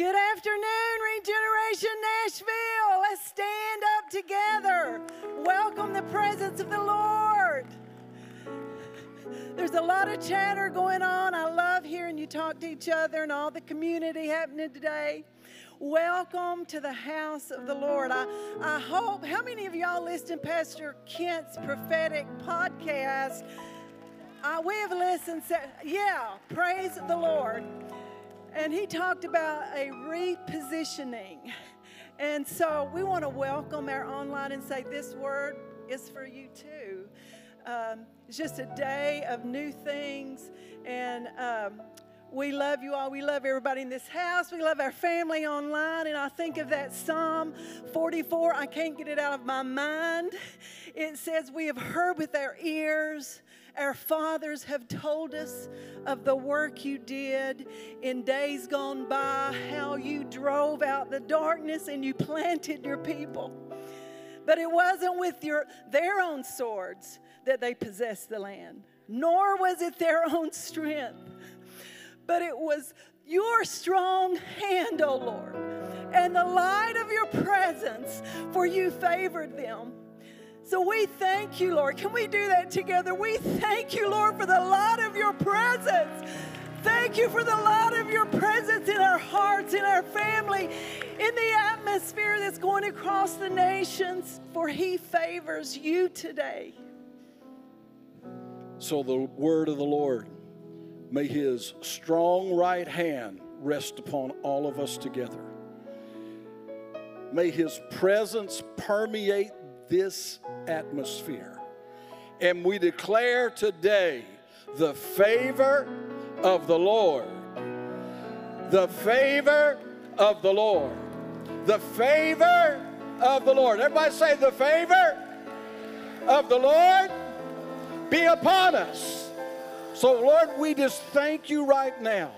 Good afternoon, Regeneration Nashville. Let's stand up together. Welcome the presence of the Lord. There's a lot of chatter going on. I love hearing you talk to each other and all the community happening today. Welcome to the house of the Lord. I, I hope, how many of y'all listened to Pastor Kent's prophetic podcast? Uh, we have listened, yeah, praise the Lord. And he talked about a repositioning. And so we want to welcome our online and say, This word is for you too. Um, it's just a day of new things. And um, we love you all. We love everybody in this house. We love our family online. And I think of that Psalm 44. I can't get it out of my mind. It says, We have heard with our ears our fathers have told us of the work you did in days gone by, how you drove out the darkness and you planted your people. But it wasn't with your, their own swords that they possessed the land, nor was it their own strength, but it was your strong hand, O oh Lord, and the light of your presence, for you favored them. So we thank you, Lord. Can we do that together? We thank you, Lord, for the light of your presence. Thank you for the light of your presence in our hearts, in our family, in the atmosphere that's going across the nations, for He favors you today. So, the word of the Lord, may His strong right hand rest upon all of us together. May His presence permeate this atmosphere. And we declare today the favor of the Lord. The favor of the Lord. The favor of the Lord. Everybody say, the favor of the Lord be upon us. So, Lord, we just thank you right now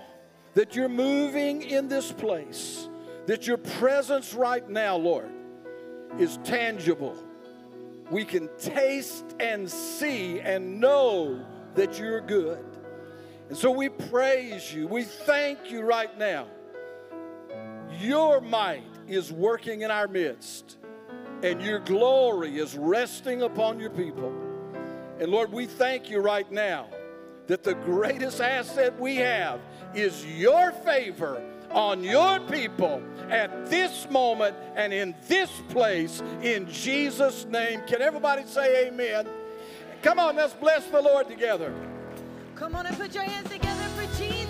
that you're moving in this place, that your presence right now, Lord, is tangible we can taste and see and know that you're good. And so we praise you. We thank you right now. Your might is working in our midst, and your glory is resting upon your people. And Lord, we thank you right now that the greatest asset we have is your favor on your people at this moment and in this place in Jesus' name. Can everybody say amen? Come on, let's bless the Lord together. Come on and put your hands together for Jesus.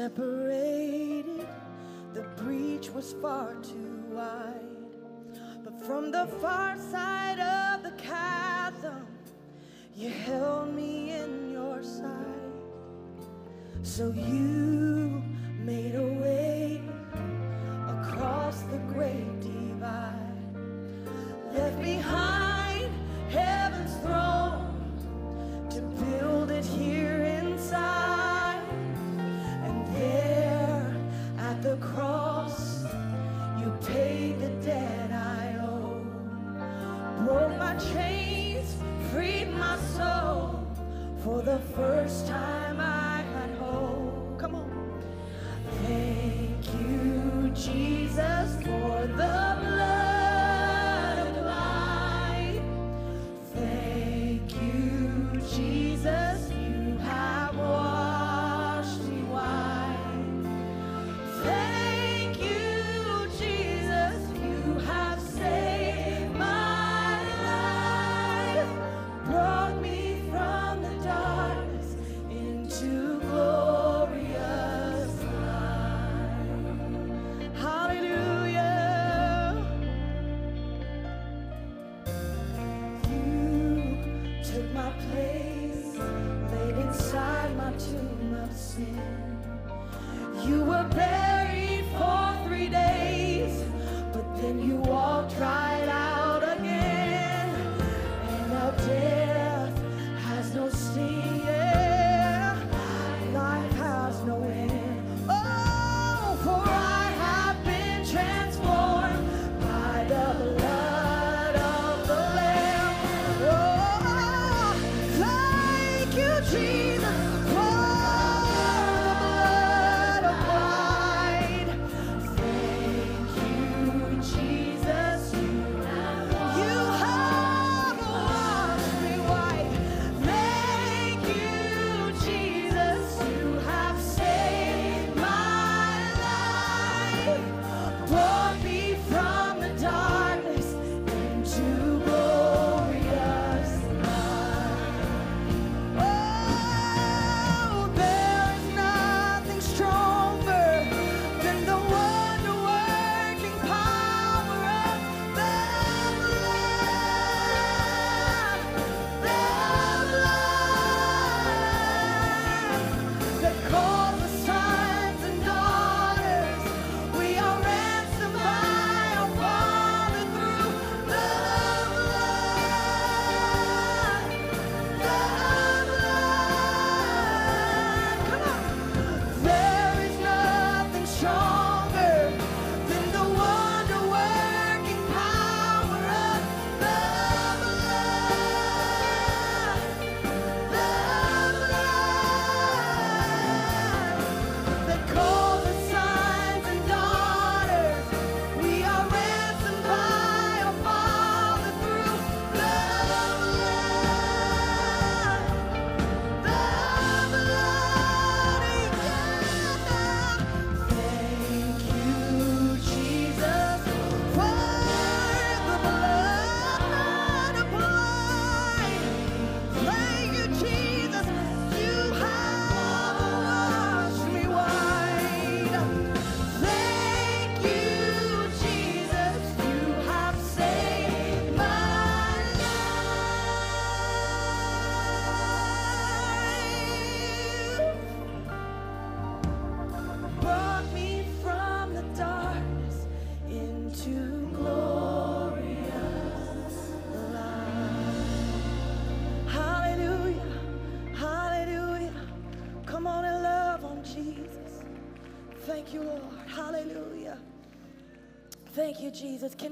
separated, the breach was far too wide. But from the far side of the chasm, you held me in your sight. So you made a way across the great divide, left behind. broke my chains, freed my soul. For the first time I had hope. Come on. Thank you, Jesus, for the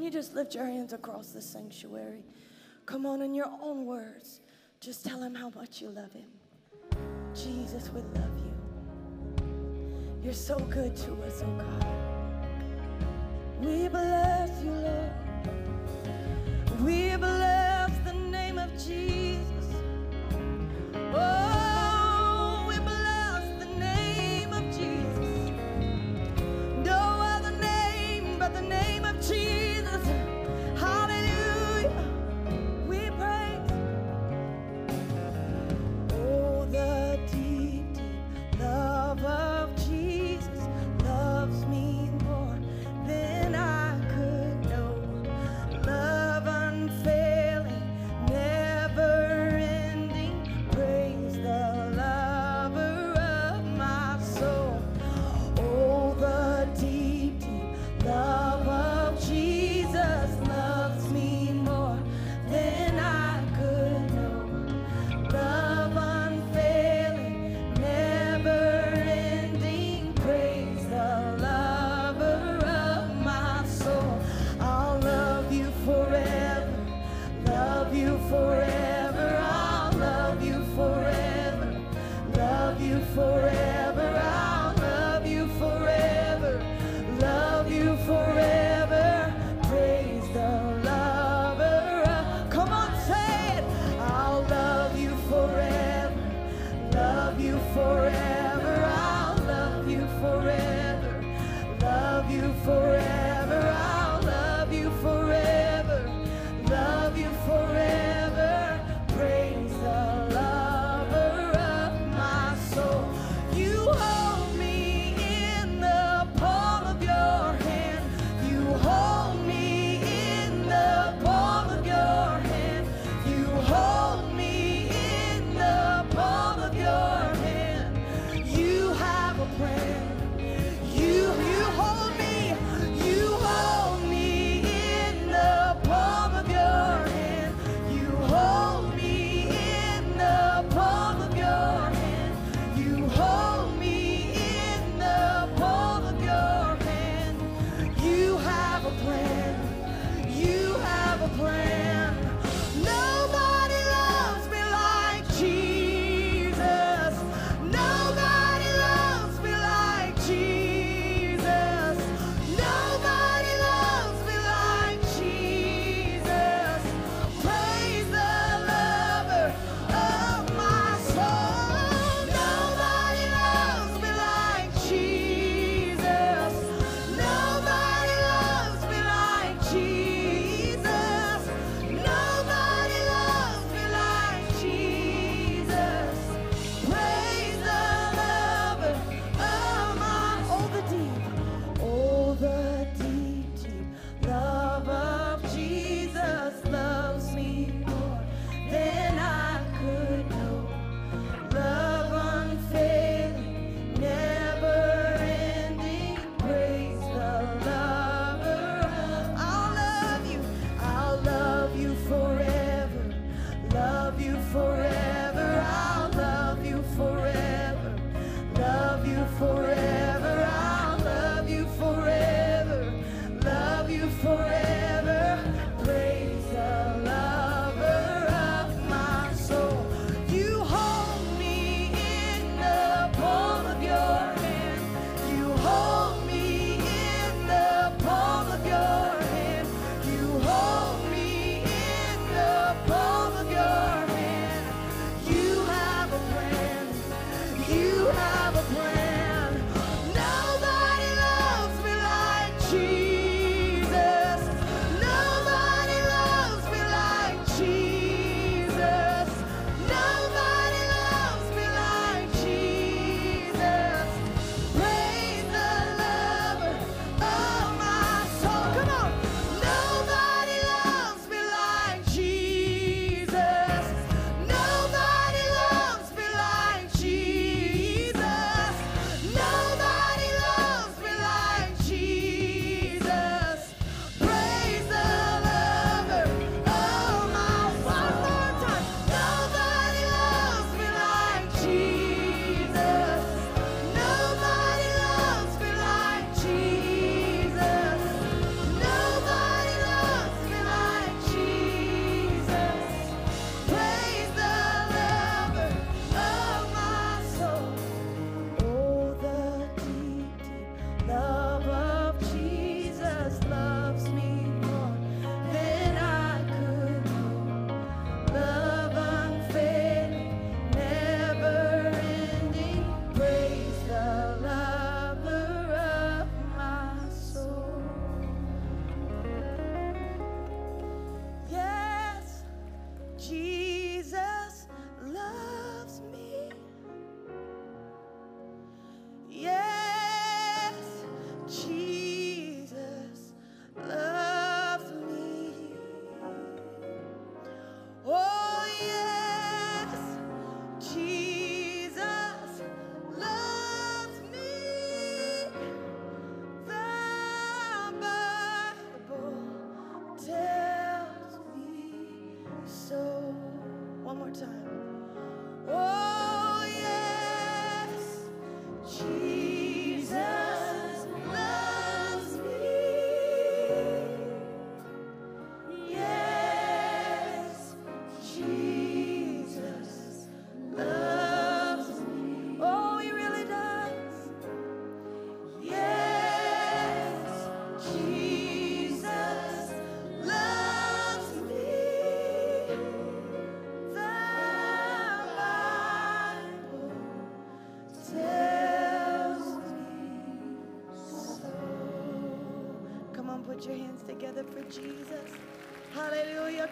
you just lift your hands across the sanctuary? Come on, in your own words, just tell him how much you love him. Jesus, we love you. You're so good to us, oh God. We bless you, Lord.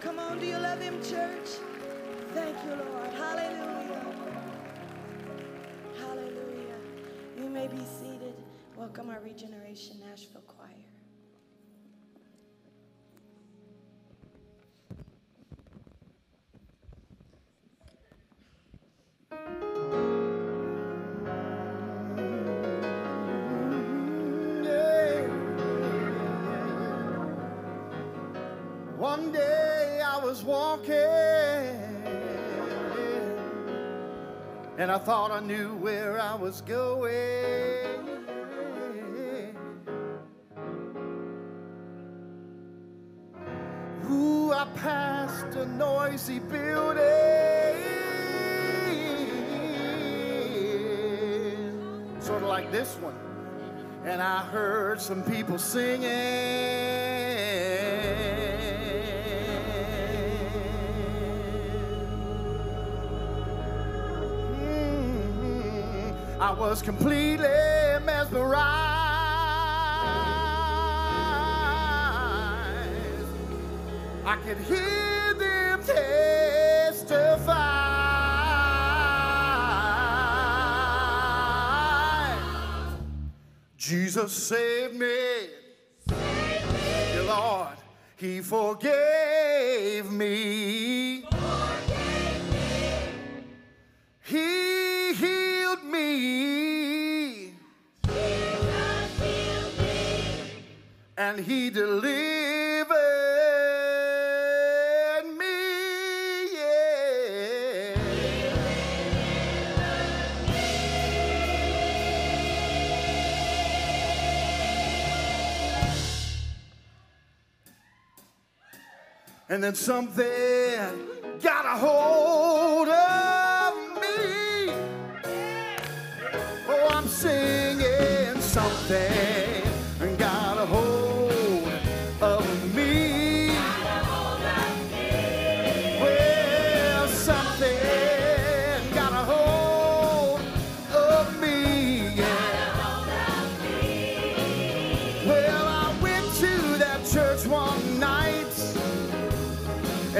Come on, do you love him, church? Thank you, Lord. Hallelujah. Hallelujah. You may be seated. Welcome our Regeneration was walking and I thought I knew where I was going. Ooh, I passed a noisy building. Sort of like this one. And I heard some people singing. I was completely mesmerized. I could hear them testify. Jesus saved me. Dear Lord, He forgave He delivered me. Yeah. And then something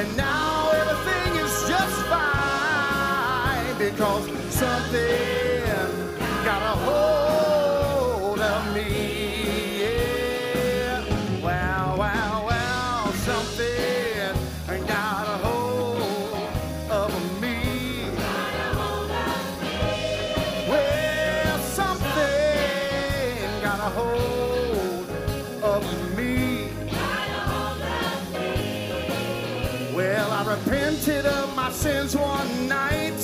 And now everything is just fine because something sins one night.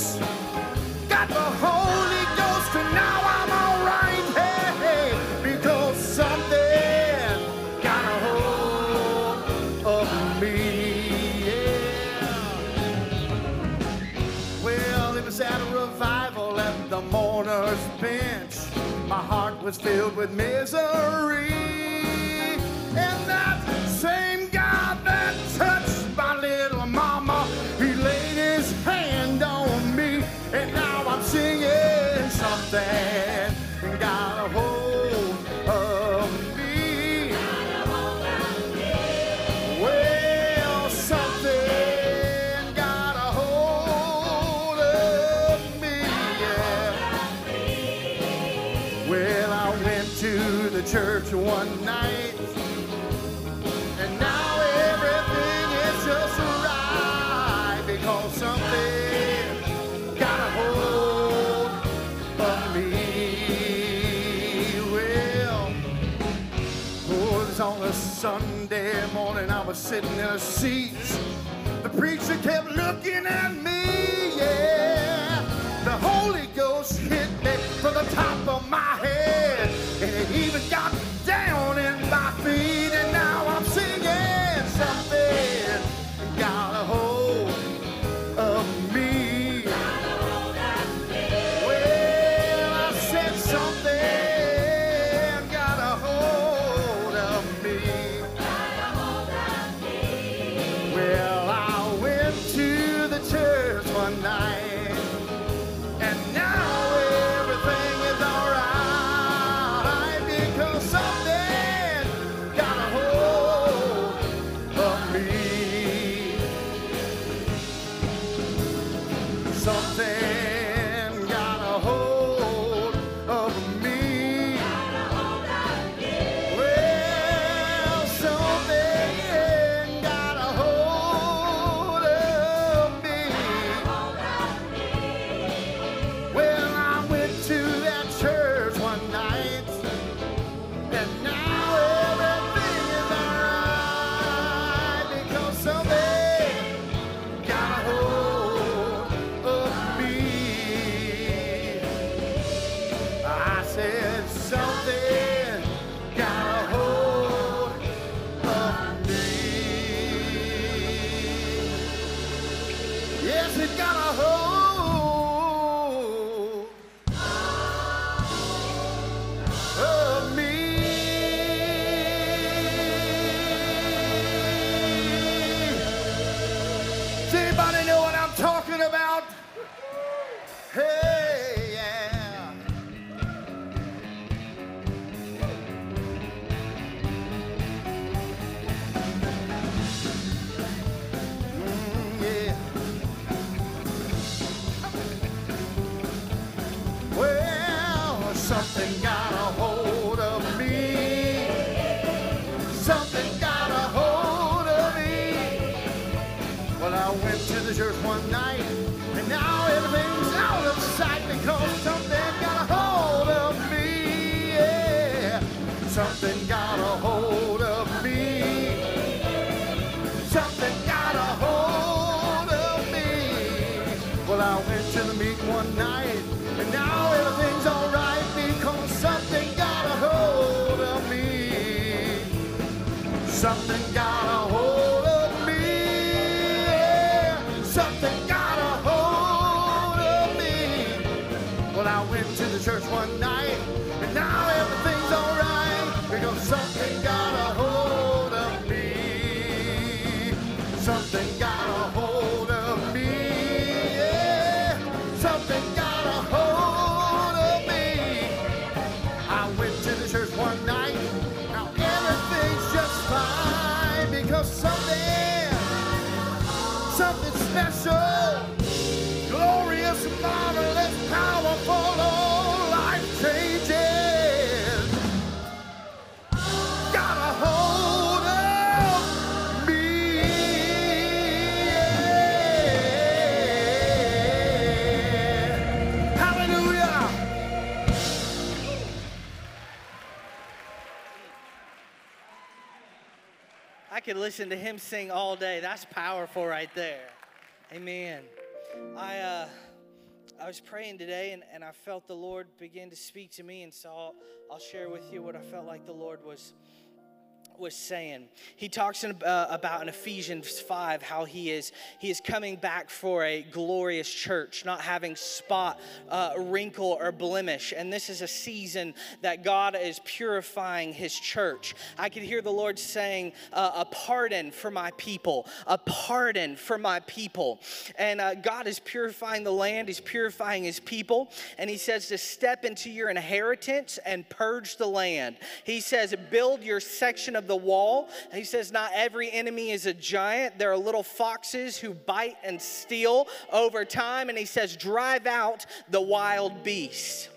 Got the Holy Ghost, and now I'm alright. Hey, hey, because something got a hold of me. Yeah. Well, it was at a revival at the mourner's bench. My heart was filled with misery. And that same sitting in a seats. The preacher kept looking at me, yeah. The Holy Ghost hit me from the top of my head, and it even got down in my feet, Well, something because something, something special, glorious, marvelous, powerful, listen to him sing all day. That's powerful right there. Amen. I uh, I was praying today and, and I felt the Lord begin to speak to me, and so I'll, I'll share with you what I felt like the Lord was was saying. He talks in, uh, about in Ephesians 5 how he is he is coming back for a glorious church, not having spot, uh, wrinkle, or blemish. And this is a season that God is purifying his church. I could hear the Lord saying, uh, "A pardon for my people, a pardon for my people." And uh, God is purifying the land. He's purifying his people, and He says to step into your inheritance and purge the land. He says, "Build your section of the wall." He says, "Not every enemy is a giant. There are little foxes who bite and steal over time." And He says, "Drive out the wild beasts."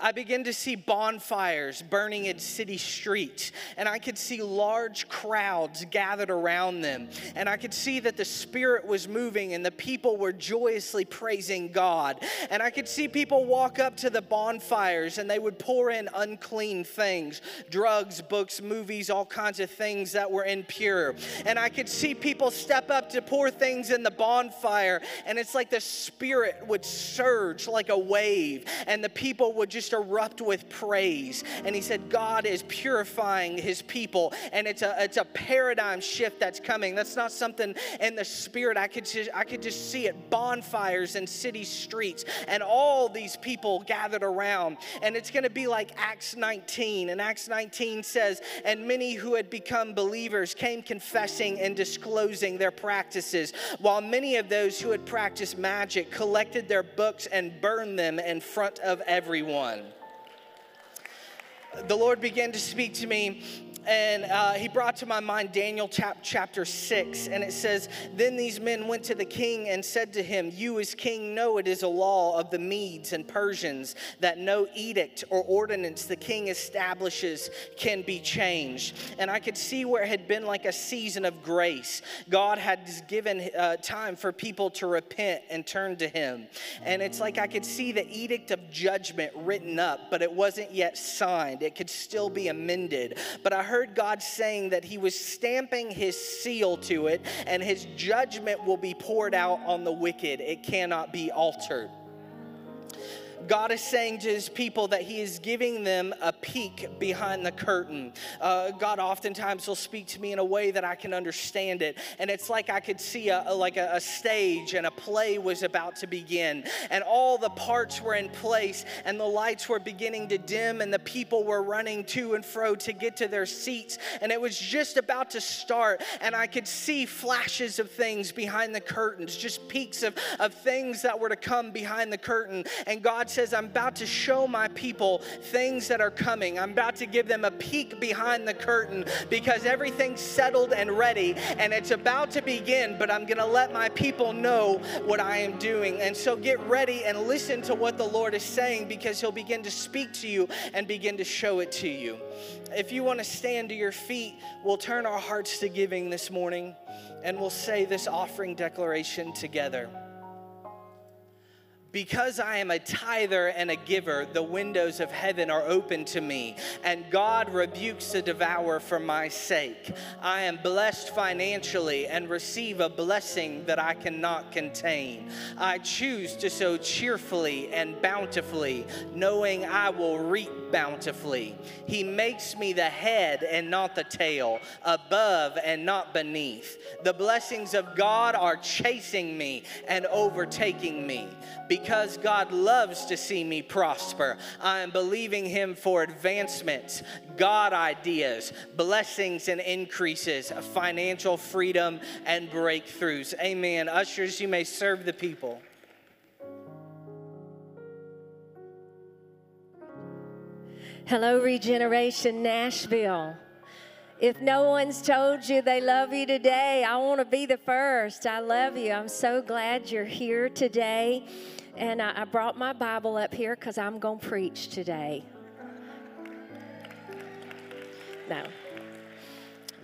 I began to see bonfires burning in city streets, and I could see large crowds gathered around them. And I could see that the Spirit was moving and the people were joyously praising God. And I could see people walk up to the bonfires and they would pour in unclean things drugs, books, movies, all kinds of things that were impure. And I could see people step up to pour things in the bonfire, and it's like the Spirit would surge like a wave, and the people would just erupt with praise. And he said, God is purifying his people, and it's a it's a paradigm shift that's coming. That's not something in the spirit. I could just I could just see it. Bonfires in city streets, and all these people gathered around. And it's gonna be like Acts 19. And Acts 19 says, and many who had become believers came confessing and disclosing their practices, while many of those who had practiced magic collected their books and burned them in front of everyone the Lord began to speak to me. And uh, he brought to my mind Daniel chap- chapter 6. And it says, Then these men went to the king and said to him, You, as king, know it is a law of the Medes and Persians that no edict or ordinance the king establishes can be changed. And I could see where it had been like a season of grace. God had given uh, time for people to repent and turn to him. And it's like I could see the edict of judgment written up, but it wasn't yet signed. It could still be amended. But I heard God saying that He was stamping His seal to it, and His judgment will be poured out on the wicked. It cannot be altered. God is saying to his people that he is giving them a peek behind the curtain. Uh, God oftentimes will speak to me in a way that I can understand it. And it's like I could see a, a like a, a stage and a play was about to begin. And all the parts were in place and the lights were beginning to dim and the people were running to and fro to get to their seats. And it was just about to start. And I could see flashes of things behind the curtains, just peaks of, of things that were to come behind the curtain. And God says, I'm about to show my people things that are coming. I'm about to give them a peek behind the curtain because everything's settled and ready and it's about to begin, but I'm going to let my people know what I am doing. And so get ready and listen to what the Lord is saying because He'll begin to speak to you and begin to show it to you. If you want to stand to your feet, we'll turn our hearts to giving this morning and we'll say this offering declaration together. Because I am a tither and a giver, the windows of heaven are open to me, and God rebukes the devourer for my sake. I am blessed financially and receive a blessing that I cannot contain. I choose to sow cheerfully and bountifully, knowing I will reap bountifully. He makes me the head and not the tail, above and not beneath. The blessings of God are chasing me and overtaking me. Because God loves to see me prosper, I am believing Him for advancements, God ideas, blessings and increases, financial freedom and breakthroughs. Amen. Ushers, you may serve the people. Hello, Regeneration Nashville. If no one's told you they love you today, I want to be the first. I love you. I'm so glad you're here today. And I, I brought my Bible up here because I'm going to preach today. No.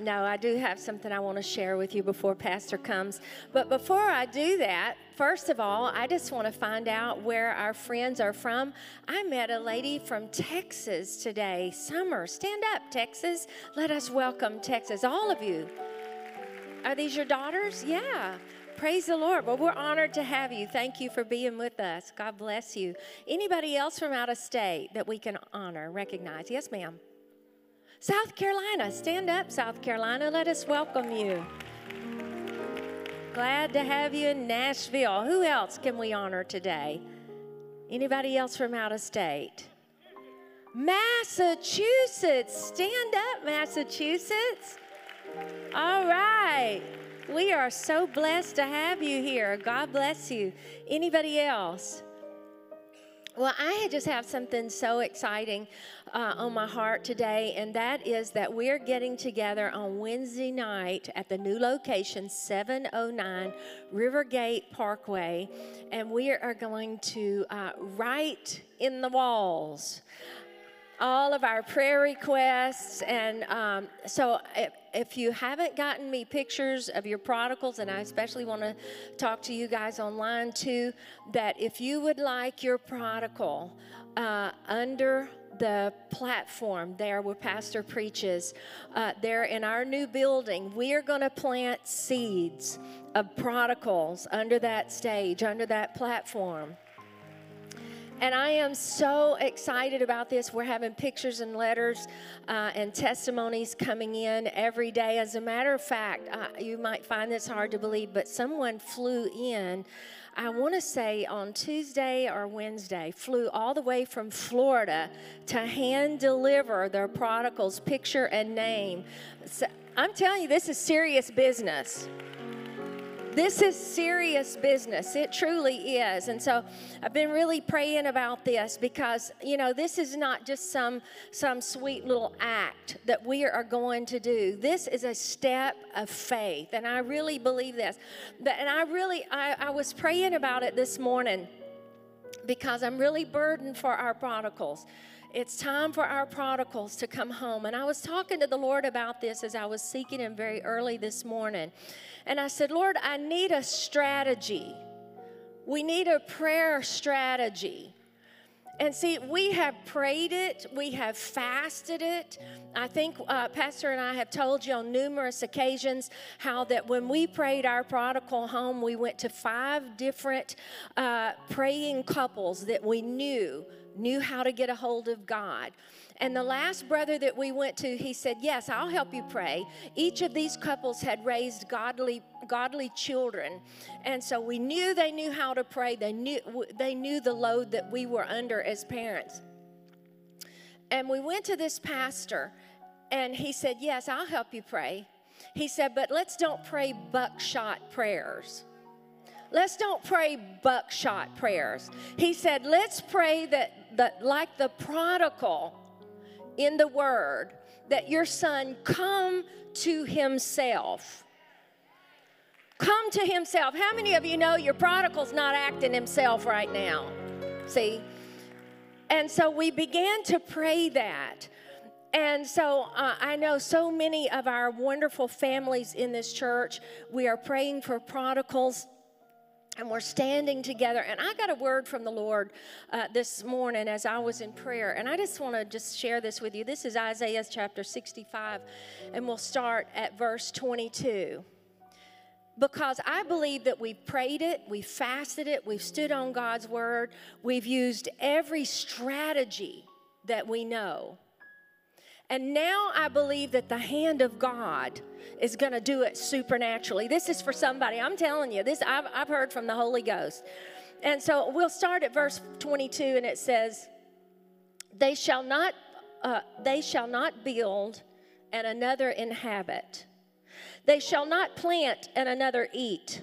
No, I do have something I want to share with you before Pastor comes. But before I do that, first of all, I just want to find out where our friends are from. I met a lady from Texas today, Summer. Stand up, Texas. Let us welcome Texas, all of you. Are these your daughters? Yeah. Praise the Lord. Well, we're honored to have you. Thank you for being with us. God bless you. Anybody else from out of state that we can honor, recognize? Yes, ma'am. South Carolina, stand up, South Carolina. Let us welcome you. Glad to have you in Nashville. Who else can we honor today? Anybody else from out of state? Massachusetts, stand up, Massachusetts. All right. We are so blessed to have you here. God bless you. Anybody else? Well, I just have something so exciting uh, on my heart today, and that is that we're getting together on Wednesday night at the new location, 709 Rivergate Parkway, and we are going to uh, write in the walls all of our prayer requests. And um, so, if, you haven't gotten me pictures of your prodigals, and I especially want to talk to you guys online too, that if you would like your prodigal uh, under the platform there where Pastor preaches, uh, there in our new building, we are going to plant seeds of prodigals under that stage, under that platform. And I am so excited about this. We're having pictures and letters uh, and testimonies coming in every day. As a matter of fact, uh, you might find this hard to believe, but someone flew in. I want to say on Tuesday or Wednesday, flew all the way from Florida to hand deliver their prodigal's picture and name. So I'm telling you, this is serious business. This is serious business. It truly is. And so I've been really praying about this because, you know, this is not just some some sweet little act that we are going to do. This is a step of faith. And I really believe this. But, And I really I, I was praying about it this morning because I'm really burdened for our prodigals. It's time for our prodigals to come home. And I was talking to the Lord about this as I was seeking Him very early this morning. And I said, Lord, I need a strategy. We need a prayer strategy. And see, we have prayed it, we have fasted it. I think uh, Pastor and I have told you on numerous occasions how that when we prayed our prodigal home, we went to five different uh, praying couples that we knew knew how to get a hold of God. And the last brother that we went to, he said, Yes, I'll help you pray. Each of these couples had raised godly, godly children. And so we knew they knew how to pray. They knew, they knew the load that we were under as parents. And we went to this pastor, and he said, Yes, I'll help you pray. He said, But let's don't pray buckshot prayers. Let's don't pray buckshot prayers. He said, Let's pray that, that like the prodigal, in the word that your son come to himself. Come to himself. How many of you know your prodigal's not acting himself right now? See? And so we began to pray that. And so uh, I know so many of our wonderful families in this church, we are praying for prodigals and we're standing together. And i got a word from the lord uh, this morning as i was in prayer. And i just want to just share this with you. This is isaiah chapter 65 and we'll start at verse 22 because i believe that we've prayed it we've fasted it we've stood on god's word we've used every strategy that we know and now I believe that the hand of God is going to do it supernaturally. This is for somebody. I'm telling you, this I've, I've heard from the Holy Ghost. And so we'll start at verse 22, and it says, "They shall not, uh, they shall not build, and another inhabit. They shall not plant, and another eat.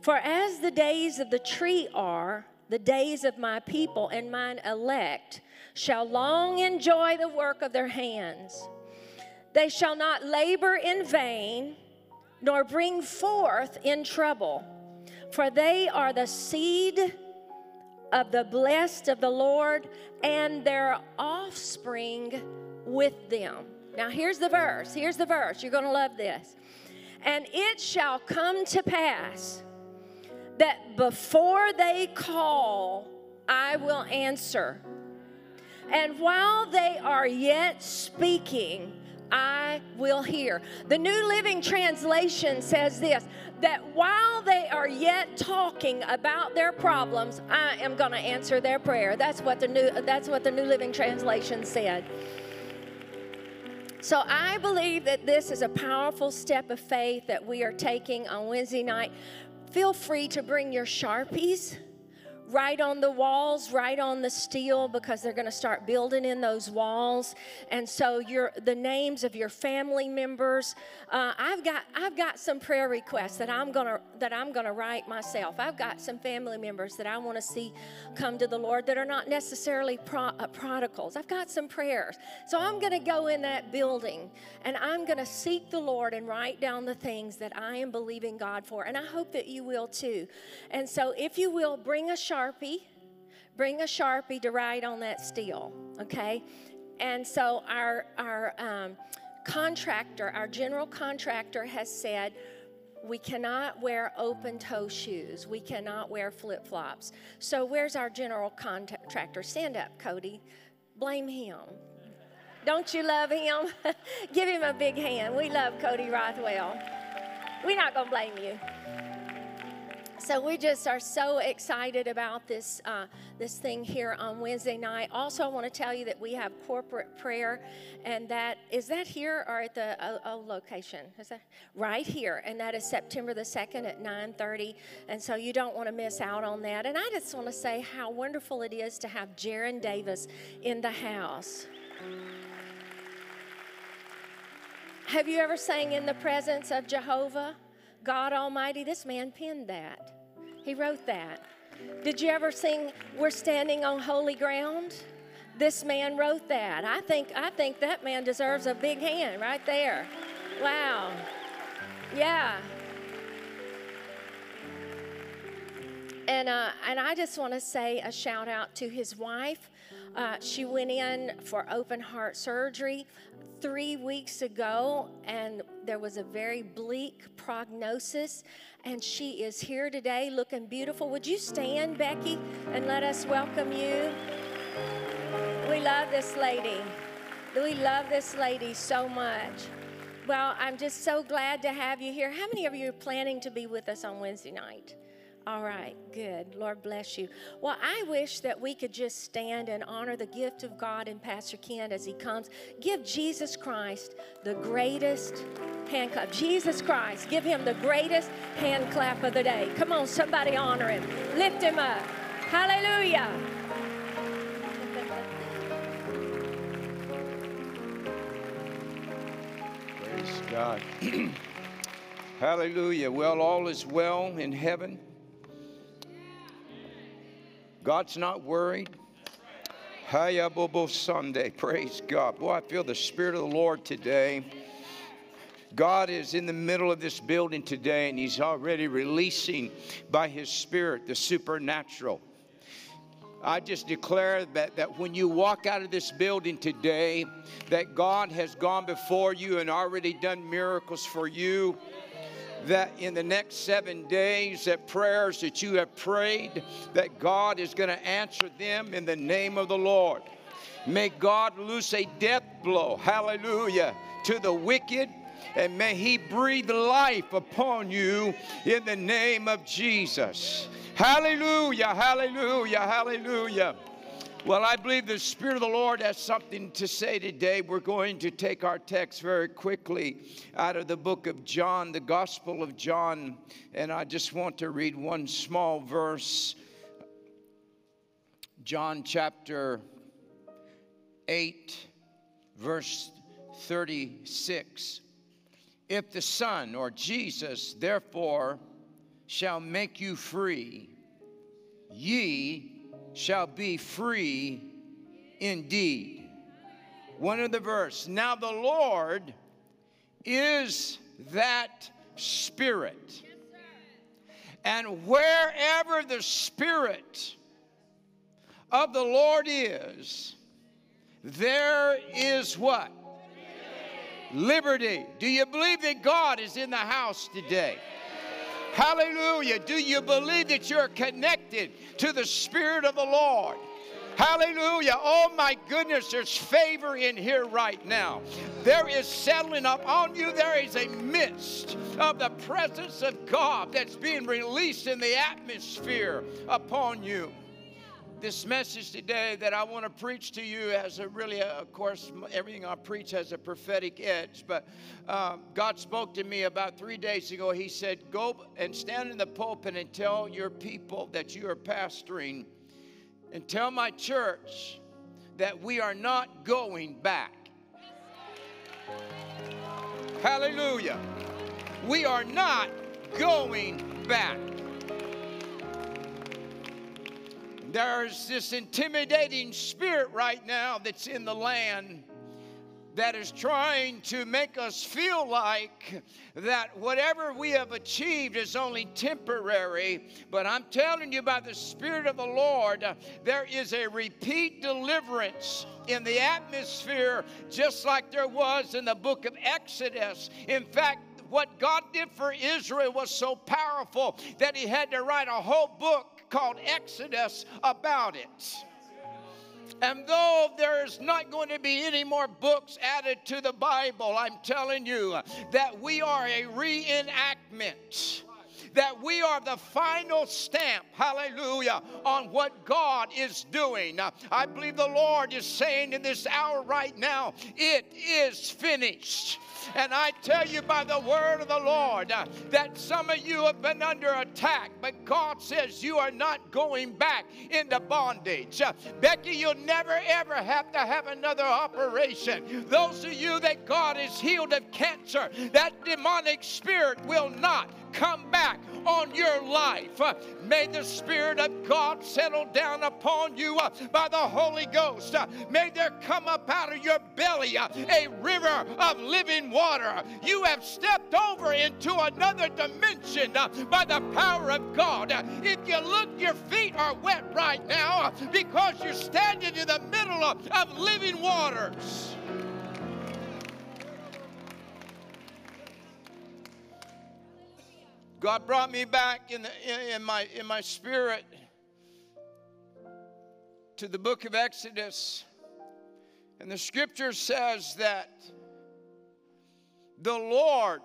For as the days of the tree are, the days of my people and mine elect." Shall long enjoy the work of their hands. They shall not labor in vain, nor bring forth in trouble, for they are the seed of the blessed of the Lord, and their offspring with them. Now, here's the verse. Here's the verse. You're going to love this. And it shall come to pass that before they call, I will answer. And while they are yet speaking, I will hear. The New Living Translation says this that while they are yet talking about their problems, I am going to answer their prayer. That's what the New that's what the New Living Translation said. So I believe that this is a powerful step of faith that we are taking on Wednesday night. Feel free to bring your Sharpies right on the walls, right on the steel, because they're going to start building in those walls. And so your the names of your family members. Uh, I've got I've got some prayer requests that I'm gonna that I'm gonna write myself. I've got some family members that I want to see come to the Lord that are not necessarily pro, uh, prodigals. I've got some prayers, so I'm to go in that building and I'm to seek the Lord and write down the things that I am believing God for. And I hope that you will too. And so if you will bring a sharp Sharpie. Bring a Sharpie to write on that steel, okay? And so our, our um, contractor, our general contractor, has said, we cannot wear open toe shoes. We cannot wear flip flops. So, where's our general contractor? Stand up, Cody. Blame him. Don't you love him? Give him a big hand. We love Cody Rothwell. We're not going to blame you so we just are so excited about this uh, this thing here on Wednesday night. Also, I want to tell you that we have corporate prayer, and that is that here or at the uh, location? Is that right here? And that is September the second at nine thirty. And so you don't want to miss out on that. And I just want to say how wonderful it is to have Geron Davis in the house. Have you ever sang in the presence of Jehovah? God Almighty, this man penned that. He wrote that. Did you ever sing We're Standing on Holy Ground? This man wrote that. I think I think that man deserves a big hand right there. Wow. Yeah. And, uh, and I just want to say a shout out to his wife. Uh, she went in for open heart surgery three weeks ago, and there was a very bleak prognosis. And she is here today looking beautiful. Would you stand, Becky, and let us welcome you? We love this lady. We love this lady so much. Well, I'm just so glad to have you here. How many of you are planning to be with us on Wednesday night? All right, good. Lord bless you. Well, I wish that we could just stand and honor the gift of God in Pastor Kent as he comes. Give Jesus Christ the greatest hand clap. Jesus Christ, give him the greatest hand clap of the day. Come on, somebody honor him. Lift him up. Hallelujah. Praise God. Hallelujah. Well, all is well in heaven. God's not worried. Hayabobo Sunday. Praise God. Boy, I feel the Spirit of the Lord today. God is in the middle of this building today, and He's already releasing by His Spirit the supernatural. I just declare that, that when you walk out of this building today, that God has gone before you and already done miracles for you. That in the next seven days, that prayers that you have prayed, that God is going to answer them in the name of the Lord. May God loose a death blow, hallelujah, to the wicked and may He breathe life upon you in the name of Jesus. Hallelujah, hallelujah, hallelujah. Well, I believe the Spirit of the Lord has something to say today. We're going to take our text very quickly out of the book of John, the Gospel of John, and I just want to read one small verse. John chapter 8, verse 36. If the Son, or Jesus, therefore, shall make you free, ye shall be free indeed. One of the verse. Now the Lord is that Spirit. And wherever the Spirit of the Lord is, there is what? Liberty. Do you believe that God is in the house today? Hallelujah. Do you believe that you're connected to the Spirit of the Lord? Hallelujah. Oh my goodness, there's favor in here right now. There is settling up on you. There is a mist of the presence of God that's being released in the atmosphere upon you this message today that I want to preach to you has a really, uh, of course, everything I preach has a prophetic edge. But uh, God spoke to me about three days ago. He said, Go and stand in the pulpit and tell your people that you are pastoring, and tell my church that we are not going back. Hallelujah. We are not going back. There's this intimidating spirit right now that's in the land that is trying to make us feel like that whatever we have achieved is only temporary. But I'm telling you, by the Spirit of the Lord, there is a repeat deliverance in the atmosphere, just like there was in the book of Exodus. In fact, what God did for Israel was so powerful that He had to write a whole book called Exodus about it. And though there's not going to be any more books added to the Bible, I'm telling you that we are a reenactment that we are the final stamp, hallelujah, on what God is doing. I believe the Lord is saying in this hour right now, it is finished. And I tell you by the word of the Lord uh, that some of you have been under attack, but God says you are not going back into bondage. Uh, Becky, you'll never ever have to have another operation. Those of you that God has healed of cancer, that demonic spirit will not come back on your life. Uh, may the Spirit of God settle down upon you uh, by the Holy Ghost. Uh, may there come up out of your belly a river of living water. You have stepped over into another dimension by the power of God. If you look, your feet are wet right now because you're standing in the middle of, of living waters. God brought me back in, the, in, my, in my spirit to the book of Exodus, and the scripture says that the Lord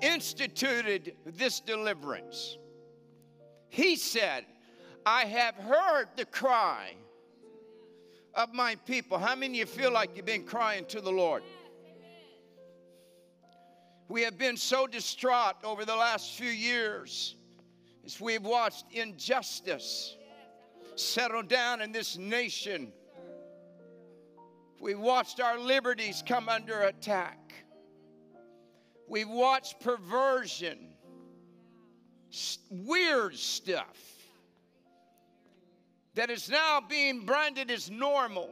instituted this deliverance. He said, I have heard the cry of my people. How many of you feel like you've been crying to the Lord? We have been so distraught over the last few years as we've watched injustice settle down in this nation. We've watched our liberties come under attack. We've watched perversion, weird stuff that is now being branded as normal.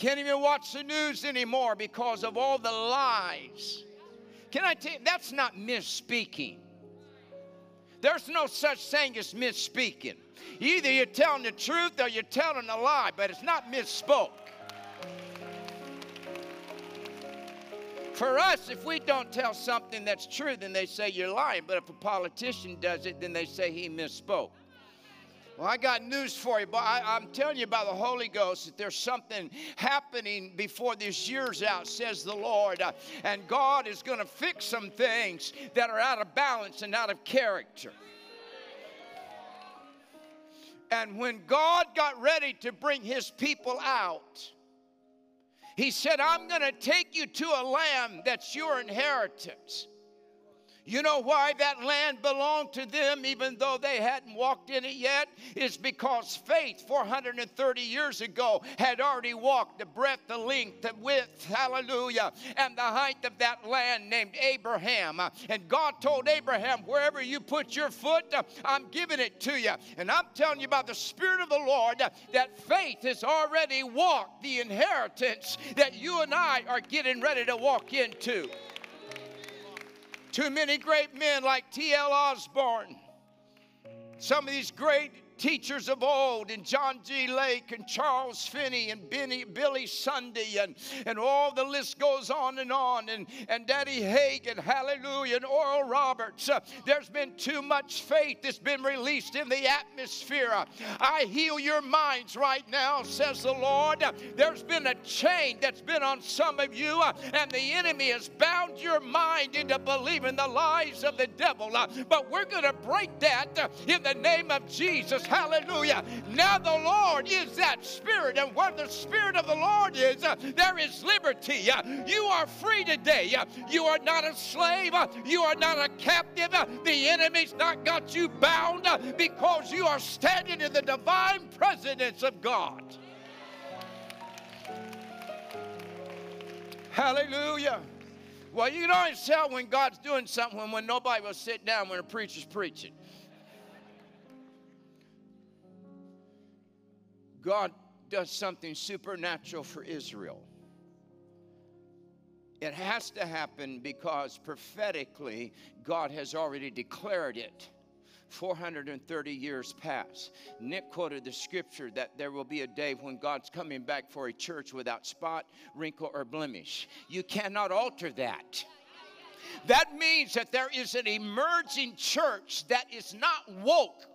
Can't even watch the news anymore because of all the lies. Can I tell you, that's not misspeaking. There's no such thing as misspeaking. Either you're telling the truth or you're telling a lie, but it's not misspoke. For us, if we don't tell something that's true, then they say you're lying. But if a politician does it, then they say he misspoke. Well, I got news for you, but I, am telling you about the Holy Ghost that there's something happening before this year's out, says the Lord. Uh, and God is going to fix some things that are out of balance and out of character. And when God got ready to bring his people out, he said, I'm going to take you to a land that's your inheritance. You know why that land belonged to them, even though they hadn't walked in it yet? Is because faith 430 years ago had already walked the breadth, the length, the width, hallelujah, and the height of that land named Abraham. And God told Abraham, wherever you put your foot, I'm giving it to you. And I'm telling you about the Spirit of the Lord that faith has already walked the inheritance that you and I are getting ready to walk into. Too many great men like T.L. Osborn, Some of these great teachers of old, and John G. Lake, and Charles Finney, and Benny, Billy Sunday, and, and all the list goes on and on, and, and Daddy Hagin, hallelujah, and Oral Roberts. Uh, there's been too much faith that's been released in the atmosphere. I heal your minds right now, says the Lord. There's been a chain that's been on some of you, uh, and the enemy has bound your mind into believing the lies of the devil. Uh, but we're going to break that uh, in the name of Jesus. Hallelujah. Now the Lord is that Spirit, and where the Spirit of the Lord is, uh, there is liberty. Uh, you are free today. Uh, you are not a slave. Uh, you are not a captive. Uh, the enemy's not got you bound uh, because you are standing in the divine presence of God. Hallelujah. Well, you can always tell when God's doing something when, when nobody will sit down when a preacher's preaching. God does something supernatural for Israel. It has to happen because prophetically God has already declared it. 430 years past. Nick quoted the scripture that there will be a day when God's coming back for a church without spot, wrinkle, or blemish. You cannot alter that. That means that there is an emerging church that is not woke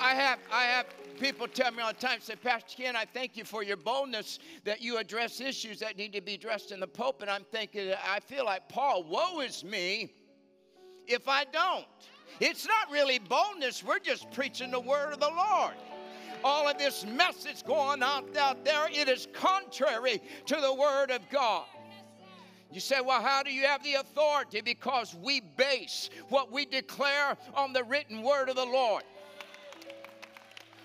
I have, I have people tell me all the time, say, Pastor Ken, I thank you for your boldness that you address issues that need to be addressed in the pulpit. And I'm thinking, I feel like Paul, woe is me if I don't. It's not really boldness, we're just preaching the word of the Lord. All of this message going out, out there, it is contrary to the word of God. You say, well, how do you have the authority? Because we base what we declare on the written word of the Lord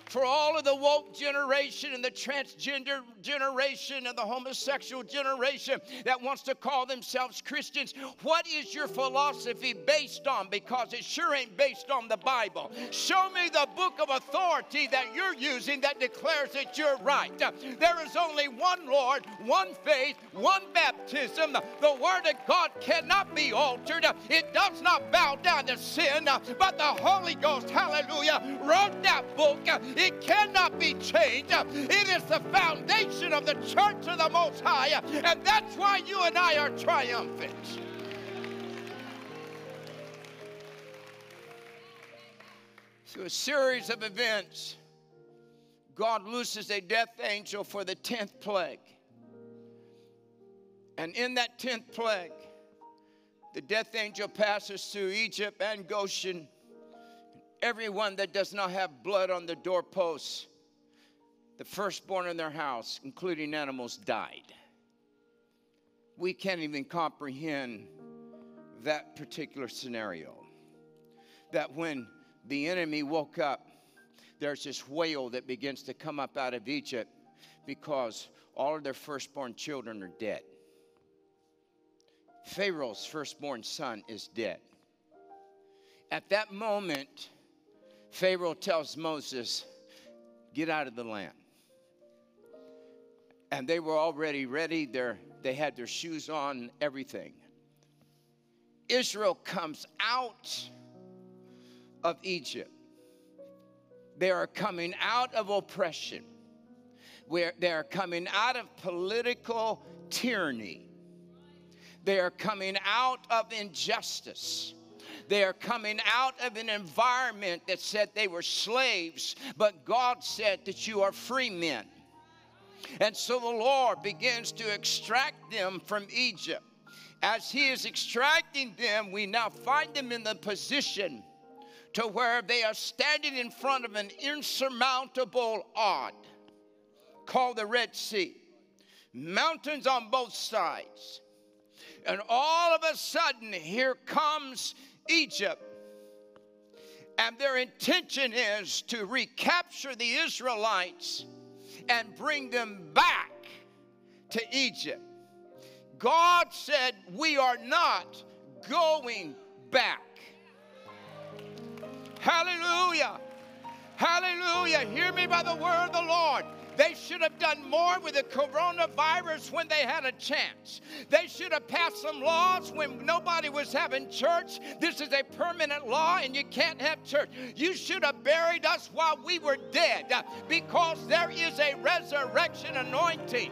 for all of the woke generation and the transgender generation and the homosexual generation that wants to call themselves Christians. What is your philosophy based on? Because it sure ain't based on the Bible. Show me the book of authority that you're using that declares that you're right. There is only one Lord, one faith, one baptism. The Word of God cannot be altered. It does not bow down to sin, but the Holy Ghost, hallelujah, wrote that book. It cannot be changed. It is the foundation of the church of the Most High. And that's why you and I are triumphant. through a series of events, God looses a death angel for the 10th plague. And in that 10th plague, the death angel passes through Egypt and Goshen. Everyone that does not have blood on the doorposts, the firstborn in their house, including animals, died. We can't even comprehend that particular scenario. That when the enemy woke up, there's this wail that begins to come up out of Egypt because all of their firstborn children are dead. Pharaoh's firstborn son is dead. At that moment, Pharaoh tells Moses, Get out of the land. And they were already ready. They're, they had their shoes on, everything. Israel comes out of Egypt. They are coming out of oppression. Where they are coming out of political tyranny. They are coming out of injustice. They are coming out of an environment that said they were slaves, but God said that you are free men. And so the Lord begins to extract them from Egypt. As He is extracting them, we now find them in the position to where they are standing in front of an insurmountable odd called the Red Sea. Mountains on both sides. And all of a sudden, here comes Egypt. And their intention is to recapture the Israelites and bring them back to Egypt. God said, We are not going back. Hallelujah. Hallelujah. Hear me by the word of the Lord. They should have done more with the coronavirus when they had a chance. They should have passed some laws when nobody was having church. This is a permanent law and you can't have church. You should have buried us while we were dead because there is a resurrection anointing.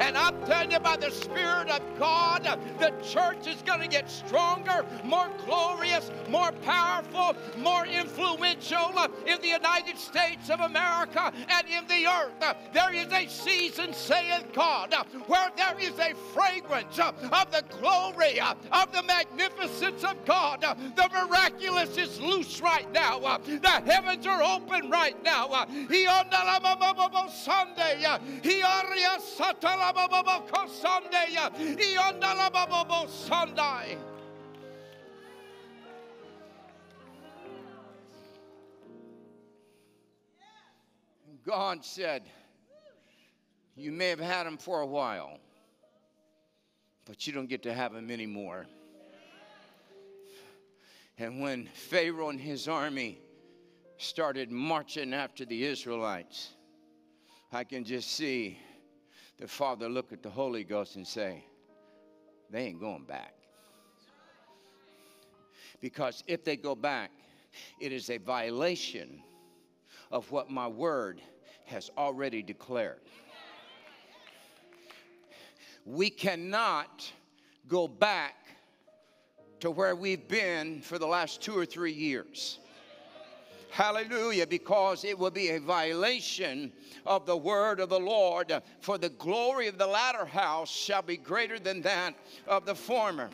And I'm telling you, by the Spirit of God, the church is going to get stronger, more glorious, more powerful, more influential in the United States of America and in the earth. There is a season, saith God, where there is a fragrance of the glory of the magnificence of God. The miraculous is loose right now. The heavens are open right now. Sunday. Sunday. God said, You may have had them for a while, but you don't get to have them anymore. And when Pharaoh and his army started marching after the Israelites, I can just see the Father look at the Holy Ghost and say, They ain't going back. Because if they go back, it is a violation of what my word has already declared. We cannot go back to where we've been for the last two or three years. Hallelujah, because it will be a violation of the word of the Lord. For the glory of the latter house shall be greater than that of the former.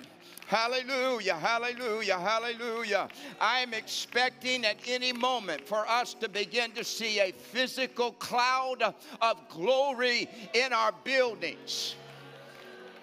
Hallelujah, hallelujah, hallelujah. I'm expecting at any moment for us to begin to see a physical cloud of glory in our buildings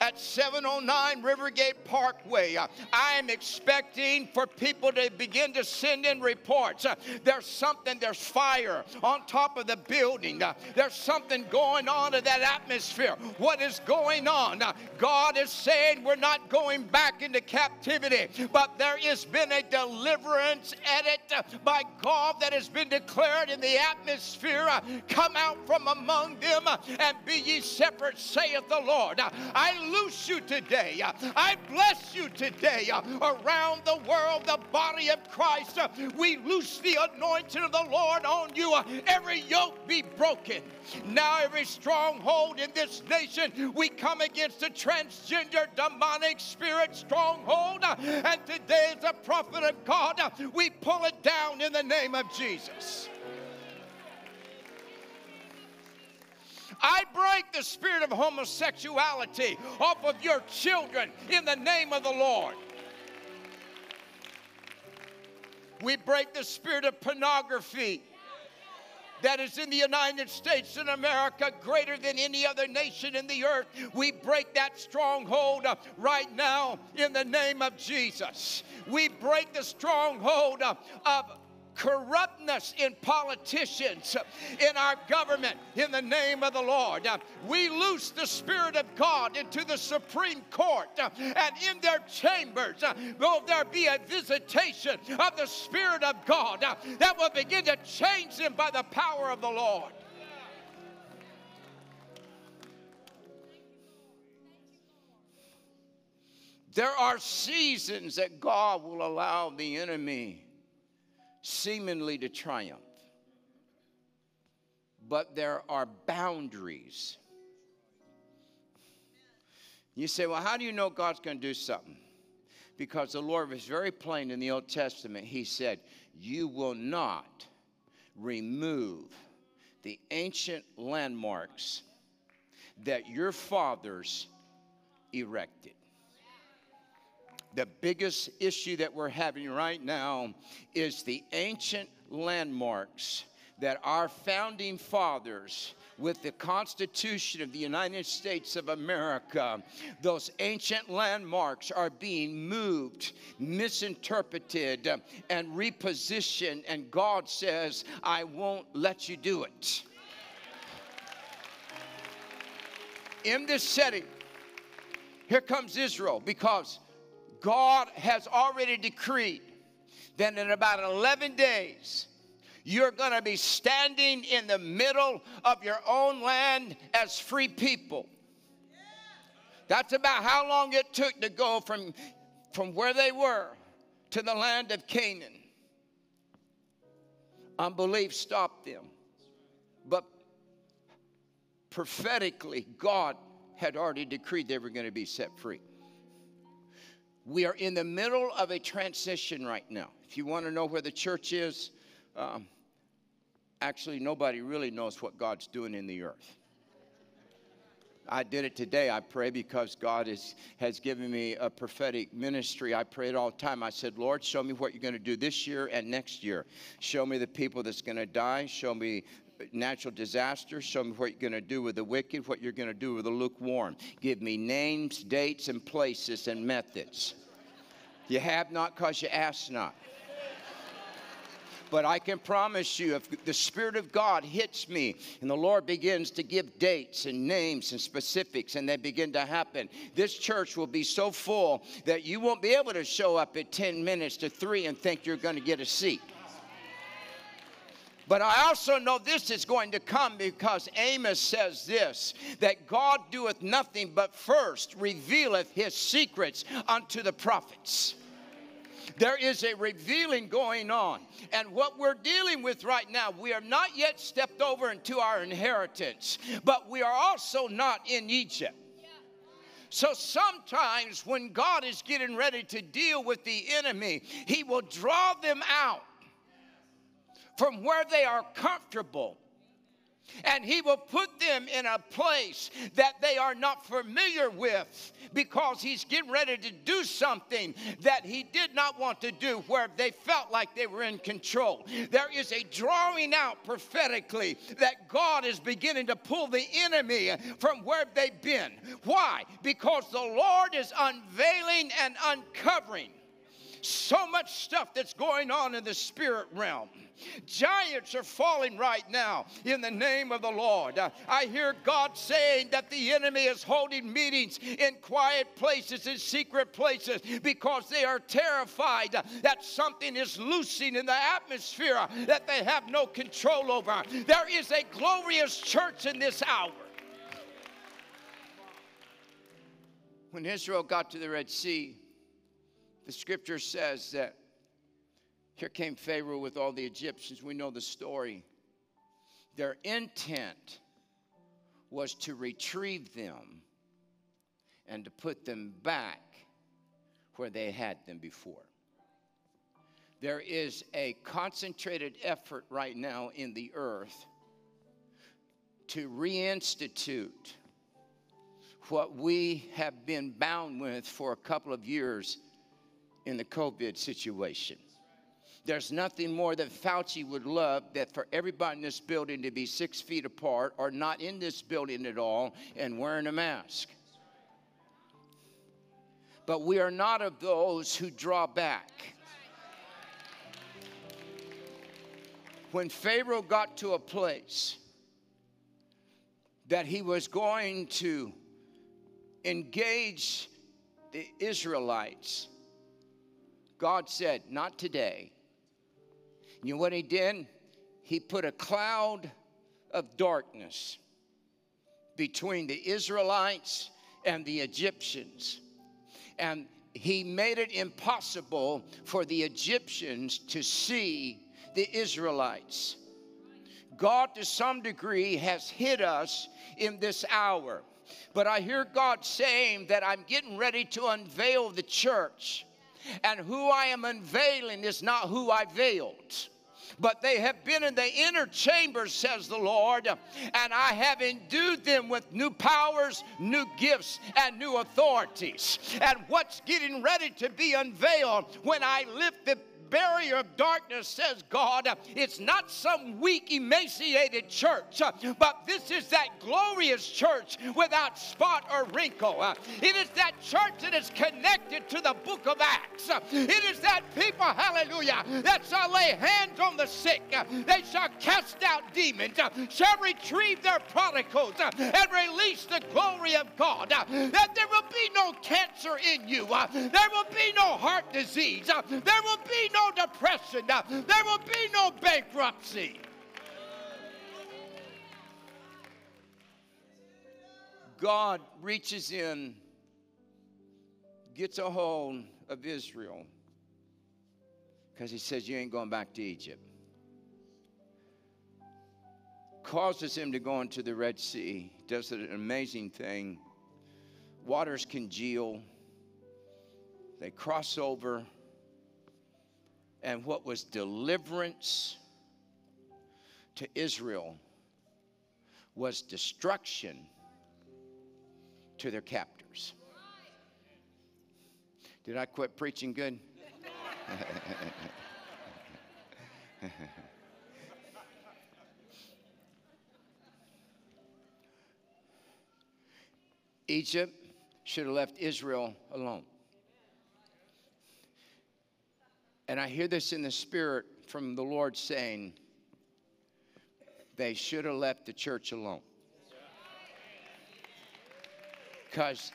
at 709 Rivergate Parkway. Uh, I'm expecting for people to begin to send in reports. There's something, there's fire on top of the building. There's something going on in that atmosphere. What is going on? God is saying we're not going back into captivity, but there has been a deliverance edict by God that has been declared in the atmosphere. Come out from among them and be ye separate, saith the Lord. I loose you today. I bless you today. Around the world, the body of Christ, we loose the anointing of the Lord on you. Every yoke be broken. Now, every stronghold in this nation, we come against the transgender demonic spirit stronghold. And today, as a prophet of God, we pull it down in the name of Jesus. I break the spirit of homosexuality off of your children in the name of the Lord. We break the spirit of pornography that is in the United States and America greater than any other nation in the earth. We break that stronghold right now in the name of Jesus. We break the stronghold of corruptness in politicians, in our government, in the name of the Lord. We loose the Spirit of God into the Supreme Court and in their chambers. Will there be a visitation of the Spirit of God that will begin to change them by the power of the Lord? There are seasons that God will allow the enemy seemingly to triumph. But there are boundaries. You say, well, how do you know God's going to do something? Because the Lord was very plain in the Old Testament. He said, You will not remove the ancient landmarks that your fathers erected the biggest issue that we're having right now is the ancient landmarks that our founding fathers with the Constitution of the United States of America, those ancient landmarks are being moved, misinterpreted, and repositioned. And God says, I won't let you do it. In this setting, here comes Israel because God has already decreed that in about 11 days, you're going to be standing in the middle of your own land as free people. That's about how long it took to go from, from where they were to the land of Canaan. Unbelief stopped them. But prophetically, God had already decreed they were going to be set free. We are in the middle of a transition right now. If you want to know where the church is, um, actually, nobody really knows what God's doing in the earth. I did it today. I pray because God is, has given me a prophetic ministry. I pray it all the time. I said, Lord, show me what you're going to do this year and next year. Show me the people that's going to die. Show me natural disasters. Show me what you're going to do with the wicked, what you're going to do with the lukewarm. Give me names, dates, and places and methods. You have not because you ask not. But I can promise you, if the Spirit of God hits me and the Lord begins to give dates and names and specifics and they begin to happen, this church will be so full that you won't be able to show up at 10 minutes to 3 and think you're going to get a seat. But I also know this is going to come because Amos says this that God doeth nothing but first revealeth his secrets unto the prophets. There is a revealing going on. And what we're dealing with right now, we are not yet stepped over into our inheritance, but we are also not in Egypt. So sometimes when God is getting ready to deal with the enemy, he will draw them out from where they are comfortable. And he will put them in a place that they are not familiar with because he's getting ready to do something that he did not want to do where they felt like they were in control. There is a drawing out prophetically that God is beginning to pull the enemy from where they've been. Why? Because the Lord is unveiling and uncovering so much stuff that's going on in the spirit realm. Giants are falling right now in the name of the Lord. Uh, I hear God saying that the enemy is holding meetings in quiet places, in secret places, because they are terrified that something is loosing in the atmosphere that they have no control over. There is a glorious church in this hour. when Israel got to the Red Sea, the scripture says that here came Pharaoh with all the Egyptians. We know the story. Their intent was to retrieve them and to put them back where they had them before. There is a concentrated effort right now in the earth to reinstitute what we have been bound with for a couple of years in the COVID situation. There's nothing more that Fauci would love that for everybody in this building to be six feet apart or not in this building at all and wearing a mask. But we are not of those who draw back. When Pharaoh got to a place that he was going to engage the Israelites, God said, Not today. You know what he did? He put a cloud of darkness between the Israelites and the Egyptians. And he made it impossible for the Egyptians to see the Israelites. God, to some degree, has hid us in this hour. But I hear God saying that I'm getting ready to unveil the church. And who I am unveiling is not who I veiled but they have been in the inner chambers, says the Lord, and I have endued them with new powers, new gifts, and new authorities. And what's getting ready to be unveiled when I lift the barrier of darkness, says God, it's not some weak, emaciated church, uh, but this is that glorious church without spot or wrinkle. Uh, it is that church that is connected to the book of Acts. Uh, it is that people, hallelujah, that shall lay hands on the sick, they shall cast out demons, shall retrieve their prodigals, and release the glory of God. That there will be no cancer in you, there will be no heart disease, there will be no no depression. There will be no bankruptcy. God reaches in, gets a hold of Israel because he says, You ain't going back to Egypt. Causes him to go into the Red Sea, does an amazing thing. Waters congeal, they cross over and what was deliverance to Israel was destruction to their captors. Did I quit preaching good? Egypt should have left Israel alone. And I hear this in the spirit from the Lord saying, they should have left the church alone. Because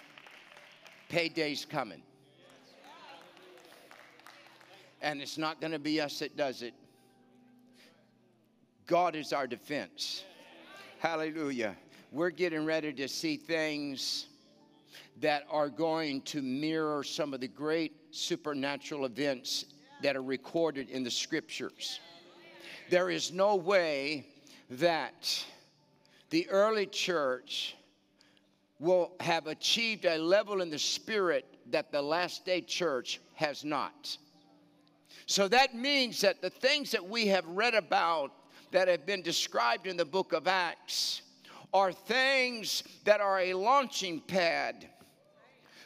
payday's coming. And it's not going to be us that does it. God is our defense. Hallelujah. We're getting ready to see things that are going to mirror some of the great supernatural events that are recorded in the scriptures. There is no way that the early church will have achieved a level in the spirit that the last day church has not. So that means that the things that we have read about that have been described in the book of Acts are things that are a launching pad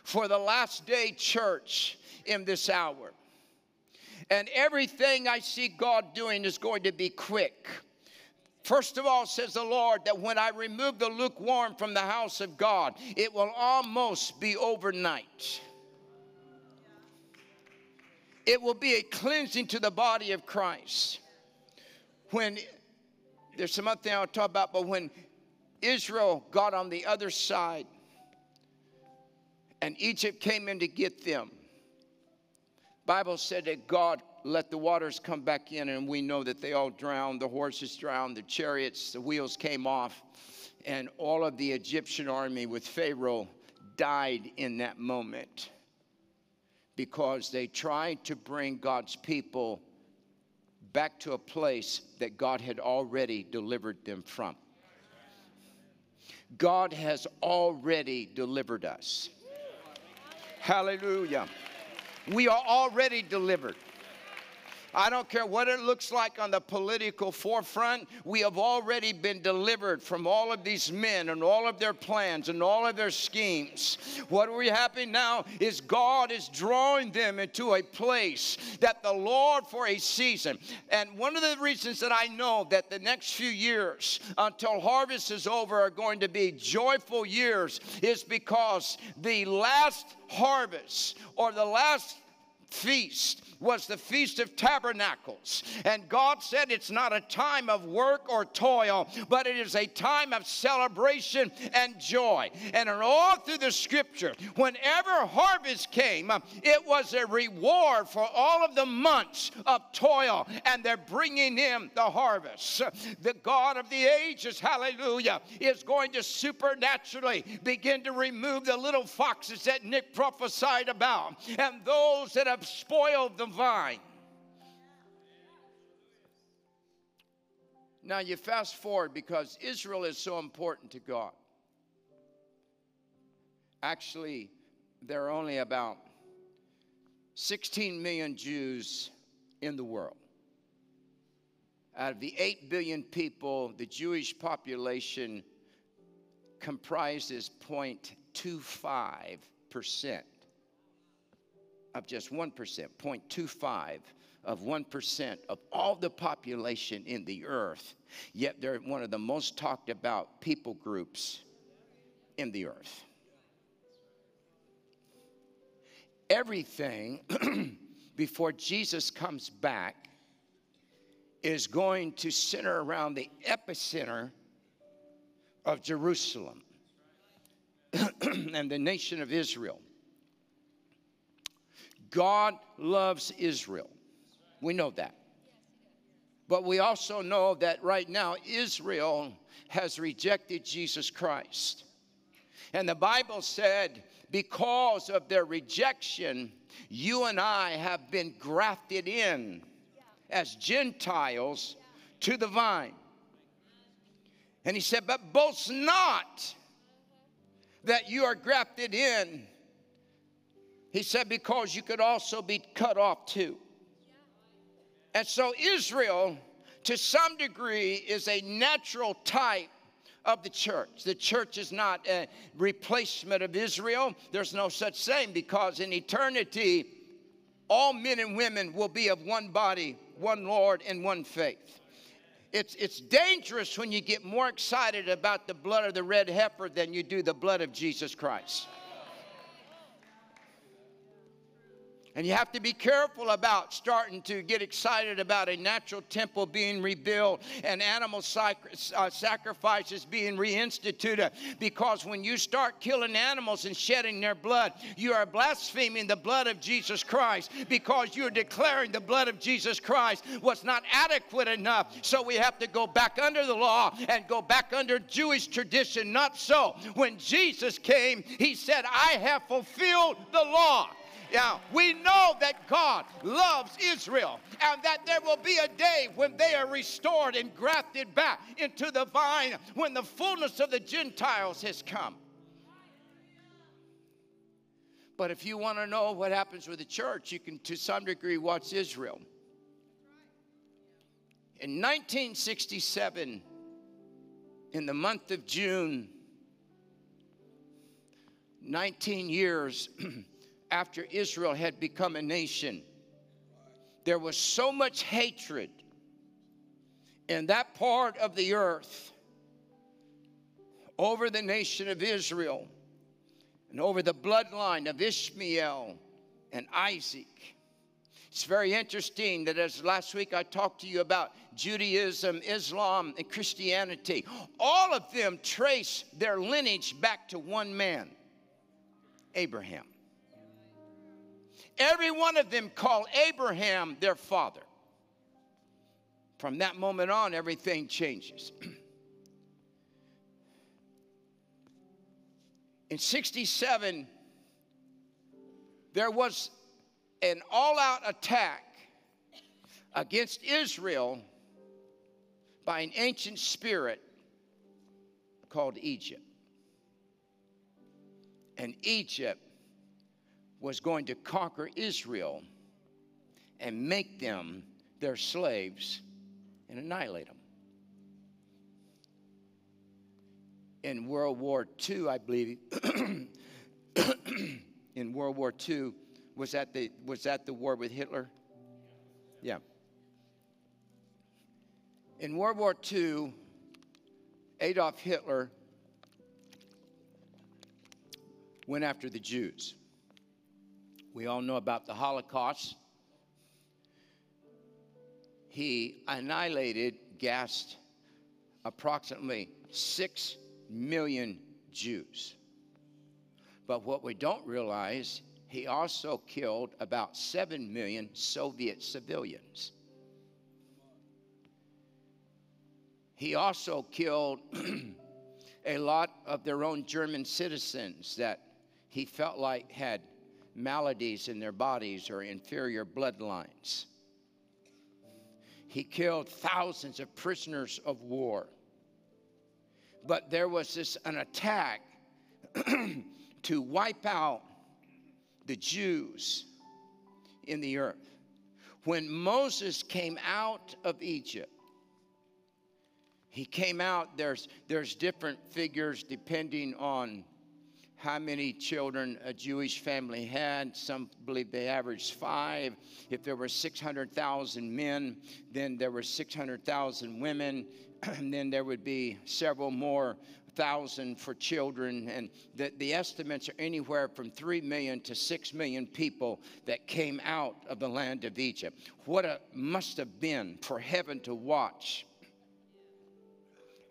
for the last day church in this hour. And everything I see God doing is going to be quick. First of all, says the Lord, that when I remove the lukewarm from the house of God, it will almost be overnight. It will be a cleansing to the body of Christ. When there's some other thing I'll talk about, but when Israel got on the other side and Egypt came in to get them, Bible said that God let the waters come back in, and we know that they all drowned. The horses drowned, the chariots, the wheels came off, and all of the Egyptian army with Pharaoh died in that moment because they tried to bring God's people back to a place that God had already delivered them from. God has already delivered us. Hallelujah. We are already delivered. I don't care what it looks like on the political forefront. We have already been delivered from all of these men and all of their plans and all of their schemes. What we happening now is God is drawing them into a place that the Lord for a season. And one of the reasons that I know that the next few years until harvest is over are going to be joyful years is because the last harvest or the last feast was the Feast of Tabernacles. And God said it's not a time of work or toil, but it is a time of celebration and joy. And all through the scripture, whenever harvest came, it was a reward for all of the months of toil, and they're bringing in the harvest. The God of the ages, hallelujah, is going to supernaturally begin to remove the little foxes that Nick prophesied about and those that have spoiled the vine. Now you fast forward because Israel is so important to God. Actually, there are only about 16 million Jews in the world. Out of the 8 billion people, the Jewish population comprises 0.25% of just 1%, 0.25 of 1% of all the population in the earth, yet they're one of the most talked about people groups in the earth. Everything before Jesus comes back is going to center around the epicenter of Jerusalem and the nation of Israel. God loves Israel. We know that. But we also know that right now Israel has rejected Jesus Christ. And the Bible said, because of their rejection, you and I have been grafted in as Gentiles to the vine. And he said, But boast not that you are grafted in he said, because you could also be cut off too. And so Israel, to some degree, is a natural type of the church. The church is not a replacement of Israel. There's no such thing because in eternity, all men and women will be of one body, one Lord, and one faith. It's, it's dangerous when you get more excited about the blood of the red heifer than you do the blood of Jesus Christ. And you have to be careful about starting to get excited about a natural temple being rebuilt and animal uh, sacrifices being reinstituted. Because when you start killing animals and shedding their blood, you are blaspheming the blood of Jesus Christ because you're declaring the blood of Jesus Christ was not adequate enough. So we have to go back under the law and go back under Jewish tradition. Not so. When Jesus came, he said, I have fulfilled the law. Now, we know that God loves Israel and that there will be a day when they are restored and grafted back into the vine when the fullness of the Gentiles has come. But if you want to know what happens with the church, you can to some degree watch Israel. In 1967, in the month of June, 19 years after Israel had become a nation. There was so much hatred in that part of the earth over the nation of Israel and over the bloodline of Ishmael and Isaac. It's very interesting that as last week I talked to you about Judaism, Islam, and Christianity, all of them trace their lineage back to one man, Abraham. Every one of them called Abraham their father. From that moment on, everything changes. In 67, there was an all out attack against Israel by an ancient spirit called Egypt. And Egypt was going to conquer Israel and make them their slaves and annihilate them. In World War II, I believe, in World War II, was that the was that the war with Hitler? Yeah. In World War II, Adolf Hitler went after the Jews. We all know about the Holocaust. He annihilated, gassed approximately 6 million Jews. But what we don't realize, he also killed about 7 million Soviet civilians. He also killed a lot of their own German citizens that he felt like had maladies in their bodies or inferior bloodlines. He killed thousands of prisoners of war. But there was this an attack to wipe out the Jews in the earth. When Moses came out of Egypt, he came out there's there's different figures depending on how many children a Jewish family had. Some believe they averaged five. If there were 600,000 men, then there were 600,000 women, and then there would be several more thousand for children. And the, the estimates are anywhere from 3 million to 6 million people that came out of the land of Egypt. What it must have been for heaven to watch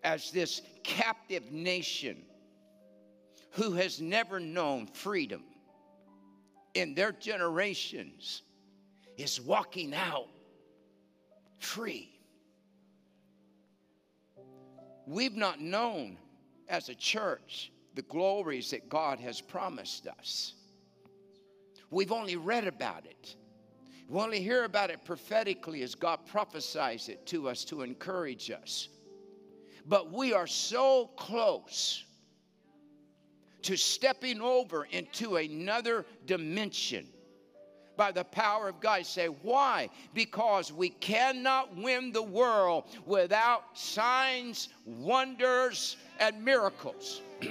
as this captive nation who has never known freedom in their generations is walking out free. We've not known as a church the glories that God has promised us. We've only read about it. We only hear about it prophetically as God prophesies it to us to encourage us. But we are so close to stepping over into another dimension by the power of God. Say, why? Because we cannot win the world without signs, wonders, and miracles.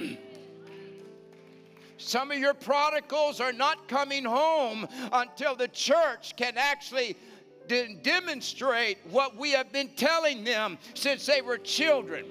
Some of your prodigals are not coming home until the church can actually de- demonstrate what we have been telling them since they were children.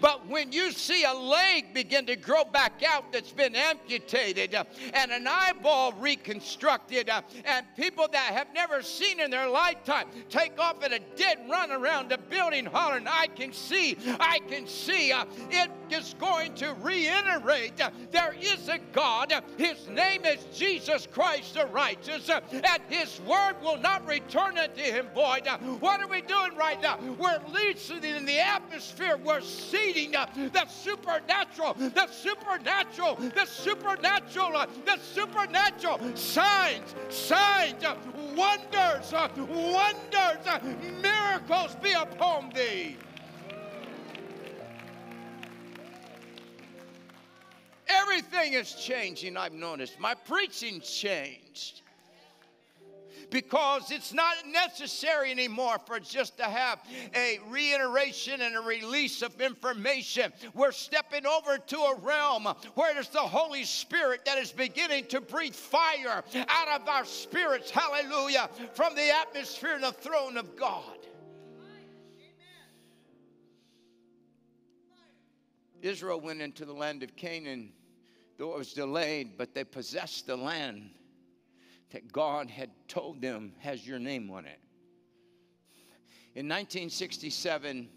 But when you see a leg begin to grow back out that's been amputated uh, and an eyeball reconstructed, uh, and people that have never seen in their lifetime take off at a dead run around the building hollering, I can see, I can see, uh, it is going to reiterate there is a God. His name is Jesus Christ the righteous, and His word will not return unto Him void. What are we doing right now? We're releasing in the atmosphere. We're seeding uh, the supernatural, the supernatural, the supernatural, uh, the supernatural signs, signs, uh, wonders, wonders, miracles be upon thee. Everything is changing, I've noticed. My preaching changed because it's not necessary anymore for just to have a reiteration and a release of information. We're stepping over to a realm where there's the Holy Spirit that is beginning to breathe fire out of our spirits, hallelujah, from the atmosphere and the throne of God. Israel went into the land of Canaan, though it was delayed, but they possessed the land that God had told them has your name on it. In 1967,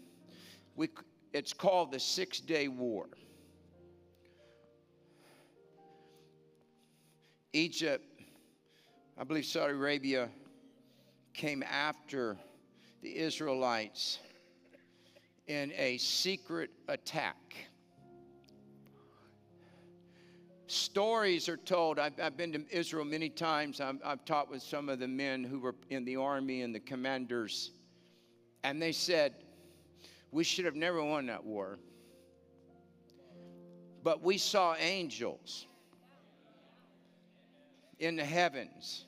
we, it's called the Six Day War. Egypt, I believe Saudi Arabia, came after the Israelites in a secret attack. Stories are told. I've, I've been to Israel many times. I've, I've taught with some of the men who were in the army and the commanders. And they said, We should have never won that war. But we saw angels in the heavens.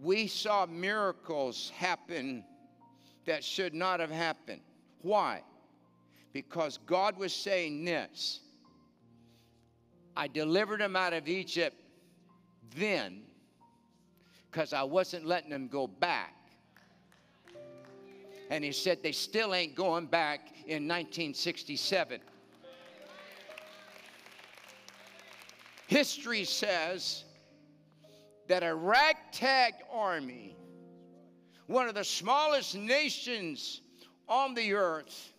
We saw miracles happen that should not have happened. Why? Because God was saying this I delivered them out of Egypt then because I wasn't letting them go back. And he said they still ain't going back in 1967. History says that a ragtag army, one of the smallest nations on the earth,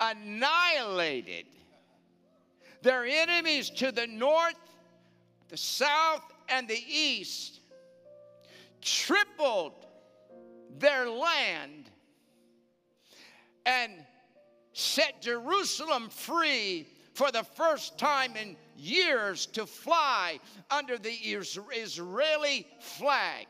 annihilated their enemies to the north, the south, and the east, tripled their land, and set Jerusalem free for the first time in years to fly under the Israeli flag.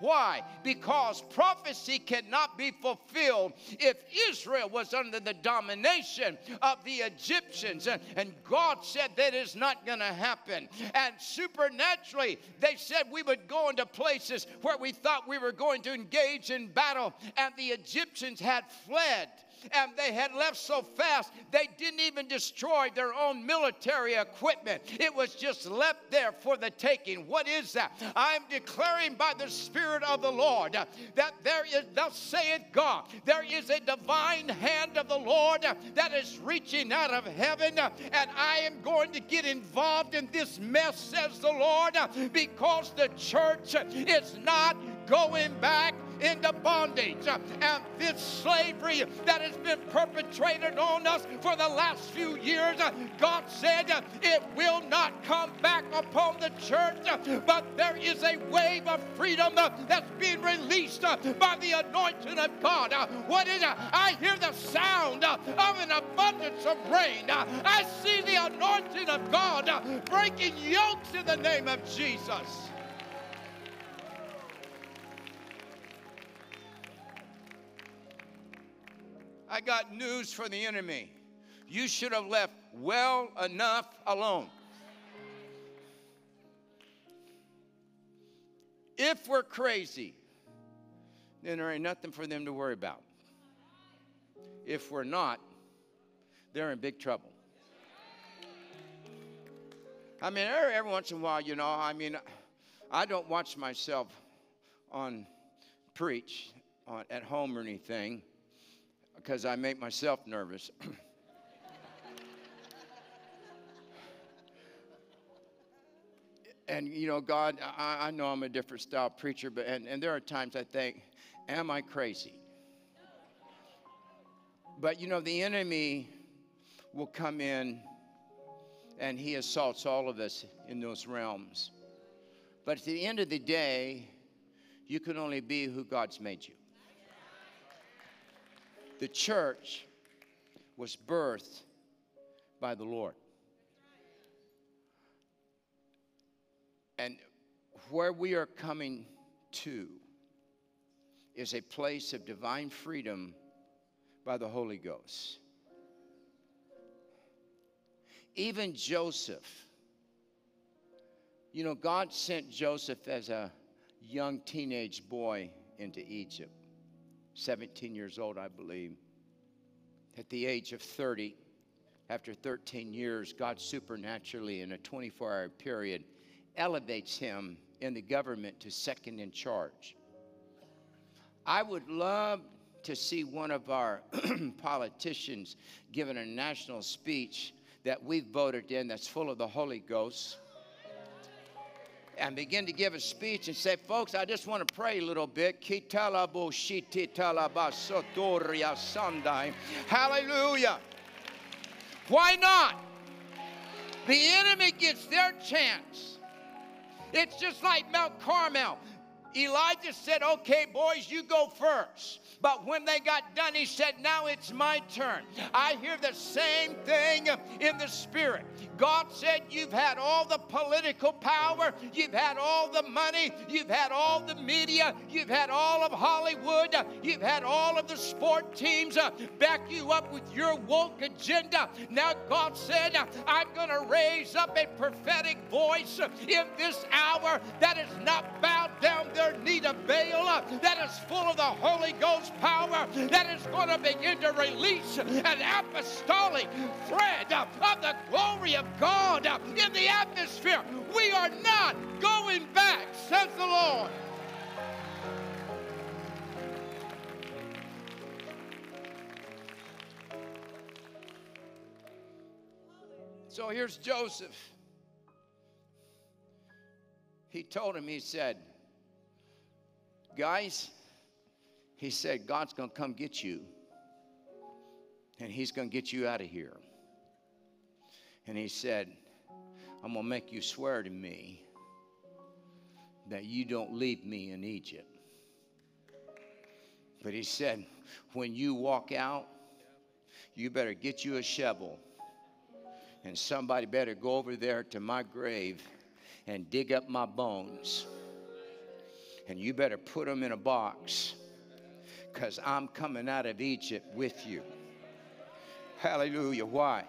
Why? Because prophecy cannot be fulfilled if Israel was under the domination of the Egyptians. And, God said that is not going to happen. And supernaturally, they said we would go into places where we thought we were going to engage in battle, and the Egyptians had fled and they had left so fast they didn't even destroy their own military equipment. It was just left there for the taking. What is that? I'm declaring by the Spirit of the Lord that there is, thus saith God, there is a divine hand of the Lord that is reaching out of heaven, and I am going to get involved in this mess, says the Lord, because the church is not going back into bondage. And this slavery that has been perpetrated on us for the last few years, God said it will not come back upon the church, but there is a wave of freedom that's being released by the anointing of God. What is it? I hear the sound of an abundance of rain. I see the anointing of God breaking yokes in the name of Jesus. I got news for the enemy. You should have left well enough alone. If we're crazy, then there ain't nothing for them to worry about. If we're not, they're in big trouble. I mean, every once in a while, you know, I mean, I don't watch myself on preach on, at home or anything because I make myself nervous. and you know, God, I, I, know I'm a different style preacher, but and, and there are times I think, am I crazy? But you know, the enemy will come in and he assaults all of us in those realms. But at the end of the day, you can only be who God's made you the church was birthed by the Lord. And where we are coming to is a place of divine freedom by the Holy Ghost. Even Joseph, you know, God sent Joseph as a young teenage boy into Egypt. 17 years old, I believe. At the age of 30, after 13 years, God supernaturally, in a 24 hour period, elevates him in the government to second in charge. I would love to see one of our politicians giving a national speech that we've voted in that's full of the Holy Ghost and begin to give a speech and say, folks, I just want to pray a little bit. Hallelujah. Why not? The enemy gets their chance. It's just like Mount Carmel. Elijah said, Okay, boys, you go first. But when they got done, he said, Now it's my turn. I hear the same thing in the spirit. God said, You've had all the political power, you've had all the money, you've had all the media, you've had all of Hollywood, you've had all of the sport teams uh, back you up with your woke agenda. Now, God said, I'm going to raise up a prophetic voice in this hour that is not bowed down their knee to Baal, that is full of the Holy Ghost power, that is going to begin to release an apostolic thread of the glory of God in the atmosphere. We are not going back, says the Lord. So here's Joseph. He told him, he said, Guys, he said, God's going to come get you, and he's going to get you out of here. And he said, I'm going to make you swear to me that you don't leave me in Egypt. But he said, when you walk out, you better get you a shovel, and somebody better go over there to my grave and dig up my bones. And you better put them in a box because I'm coming out of Egypt with you. Hallelujah. Why?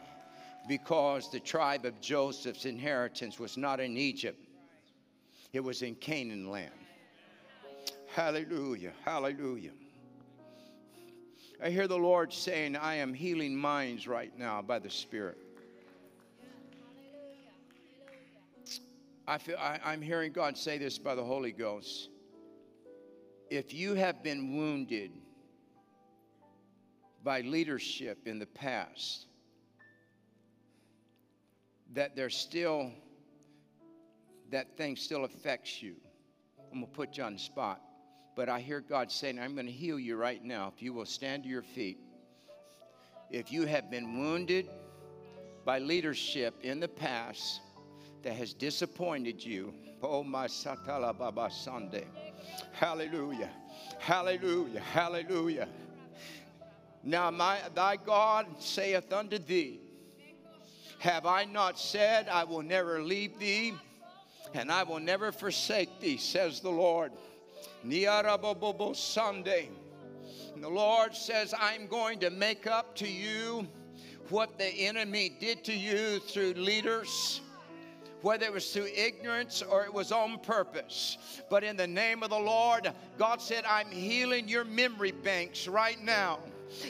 Because the tribe of Joseph's inheritance was not in Egypt, it was in Canaan land. Hallelujah, hallelujah. I hear the Lord saying, I am healing minds right now by the Spirit. I feel, I, I'm hearing God say this by the Holy Ghost. If you have been wounded by leadership in the past, that there's still, that thing still affects you. I'm going to put you on the spot. But I hear God saying, I'm going to heal you right now if you will stand to your feet. If you have been wounded by leadership in the past that has disappointed you, oh my Satala Baba Sunday. Hallelujah. Hallelujah. Hallelujah. Now my thy God saith unto thee, have I not said, I will never leave thee and I will never forsake thee, says the Lord. Sunday. And the Lord says, I'm going to make up to you what the enemy did to you through leaders whether it was through ignorance or it was on purpose. But in the name of the Lord, God said, I'm healing your memory banks right now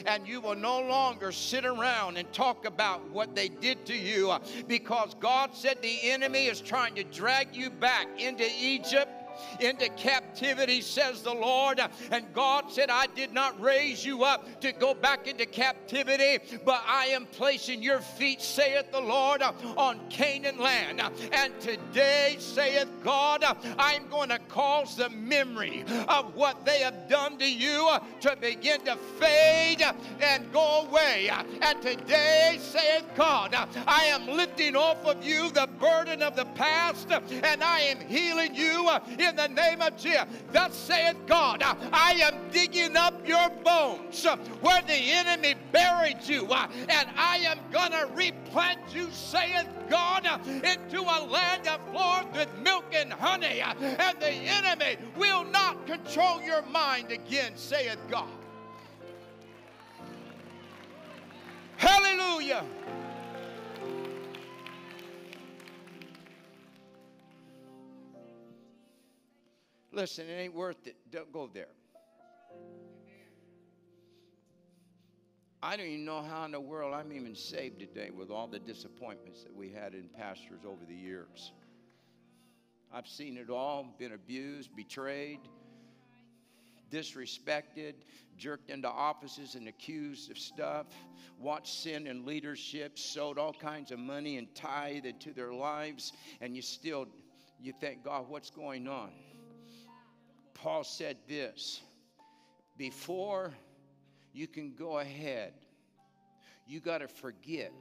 and you will no longer sit around and talk about what they did to you uh, because God said the enemy is trying to drag you back into Egypt into captivity, says the Lord. And God said, I did not raise you up to go back into captivity, but I am placing your feet, saith the Lord, on Canaan land. And today, saith God, I'm going to cause the memory of what they have done to you to begin to fade and go away. And today, saith God, I am lifting off of you the burden of the past and I am healing you in the name of Jesus. Thus saith God, I am digging up your bones where the enemy buried you, and I am going to replant you, saith God, into a land that flows with milk and honey, and the enemy will not control your mind again, saith God. Hallelujah. Listen, it ain't worth it. Don't go there. I don't even know how in the world I'm even saved today with all the disappointments that we had in pastors over the years. I've seen it all, been abused, betrayed, disrespected, jerked into offices and accused of stuff, watched sin in leadership, sowed all kinds of money and tithe into their lives, and you still you think, God, what's going on? Paul said this before you can go ahead, you got to forget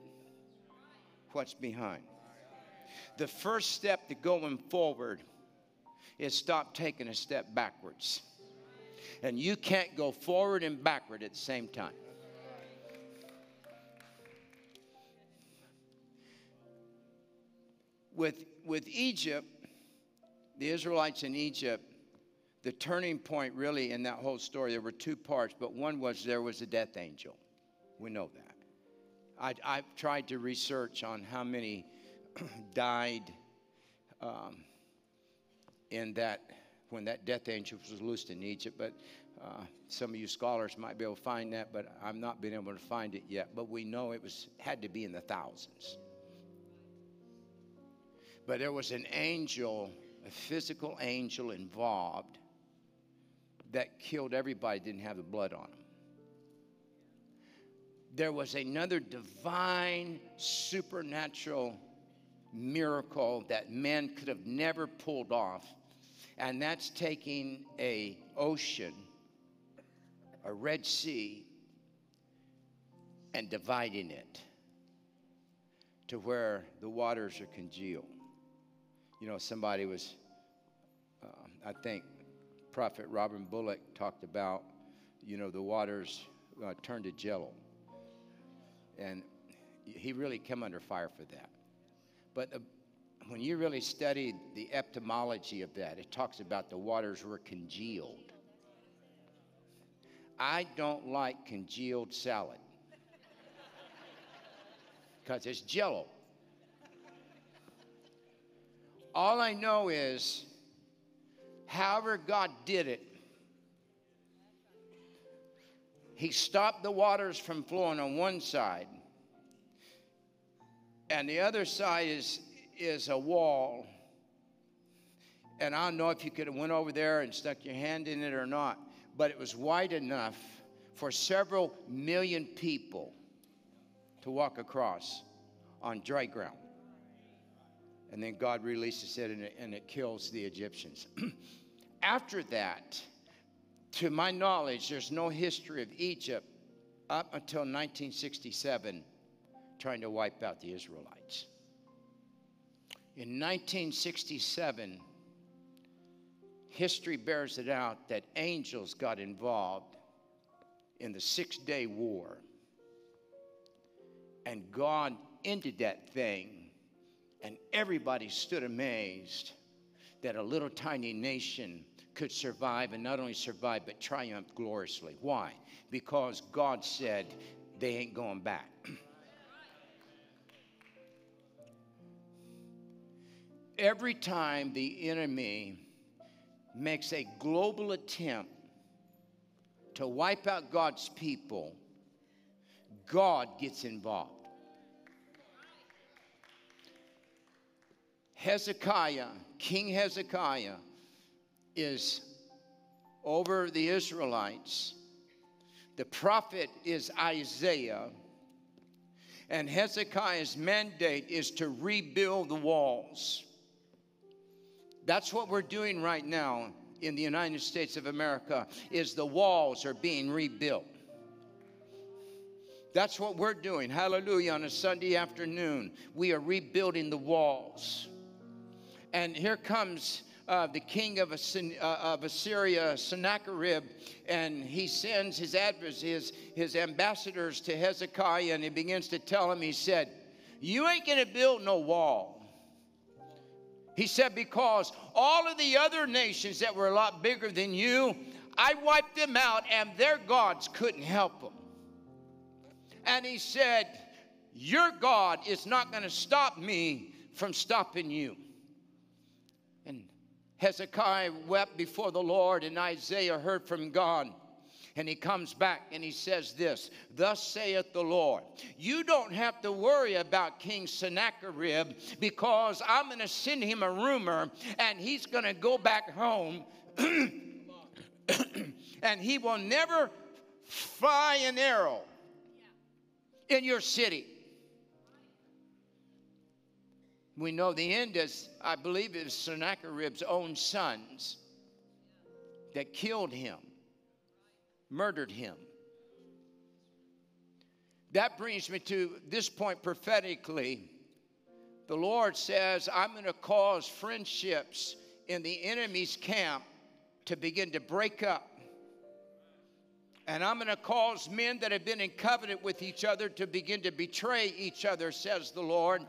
what's behind. The first step to going forward is stop taking a step backwards. And you can't go forward and backward at the same time. With, with Egypt, the Israelites in Egypt, the turning point really in that whole story, there were two parts, but one was there was a death angel. We know that. I, have tried to research on how many died um, in that when that death angel was loosed in Egypt, but uh, some of you scholars might be able to find that, but I'm not been able to find it yet. But we know it was had to be in the thousands. But there was an angel, a physical angel involved that killed everybody, didn't have the blood on them. There was another divine, supernatural miracle that man could have never pulled off, and that's taking a ocean, a Red Sea, and dividing it to where the waters are congealed. You know, somebody was, uh, I think, Prophet Robin Bullock talked about, you know, the waters uh, turned to jello. And he really came under fire for that. But uh, when you really study the etymology of that, it talks about the waters were congealed. I don't like congealed salad because it's jello. All I know is, however God did it, He stopped the waters from flowing on one side, and the other side is, is a wall. And I don't know if you could have went over there and stuck your hand in it or not, but it was wide enough for several million people to walk across on dry ground and then God releases it and it, and it kills the Egyptians. After that, to my knowledge, there's no history of Egypt up until 1967 trying to wipe out the Israelites. In 1967, history bears it out that angels got involved in the Six Day War. And God ended that thing and everybody stood amazed that a little tiny nation could survive and not only survive but triumph gloriously. Why? Because God said they ain't going back. Every time the enemy makes a global attempt to wipe out God's people, God gets involved. Hezekiah, King Hezekiah, is over the Israelites. The prophet is Isaiah. And Hezekiah's mandate is to rebuild the walls. That's what we're doing right now in the United States of America is the walls are being rebuilt. That's what we're doing. Hallelujah on a Sunday afternoon. We are rebuilding the walls. And here comes uh, the king of, uh, of, Assyria, Sennacherib, and he sends his, his, his ambassadors to Hezekiah, and he begins to tell him, he said, You ain't going to build no wall. He said, Because all of the other nations that were a lot bigger than you, I wiped them out, and their gods couldn't help them. And he said, Your God is not going to stop me from stopping you. Hezekiah wept before the Lord, and Isaiah heard from God. And he comes back and he says this Thus saith the Lord, you don't have to worry about King Sennacherib because I'm going to send him a rumor and he's going to go back home and he will never fly an arrow in your city. We know the end is, I believe, it was Sennacherib's own sons that killed him, murdered him. That brings me to this point prophetically. The Lord says, I'm going to cause friendships in the enemy's camp to begin to break up. And I'm going to cause men that have been in covenant with each other to begin to betray each other, says the Lord.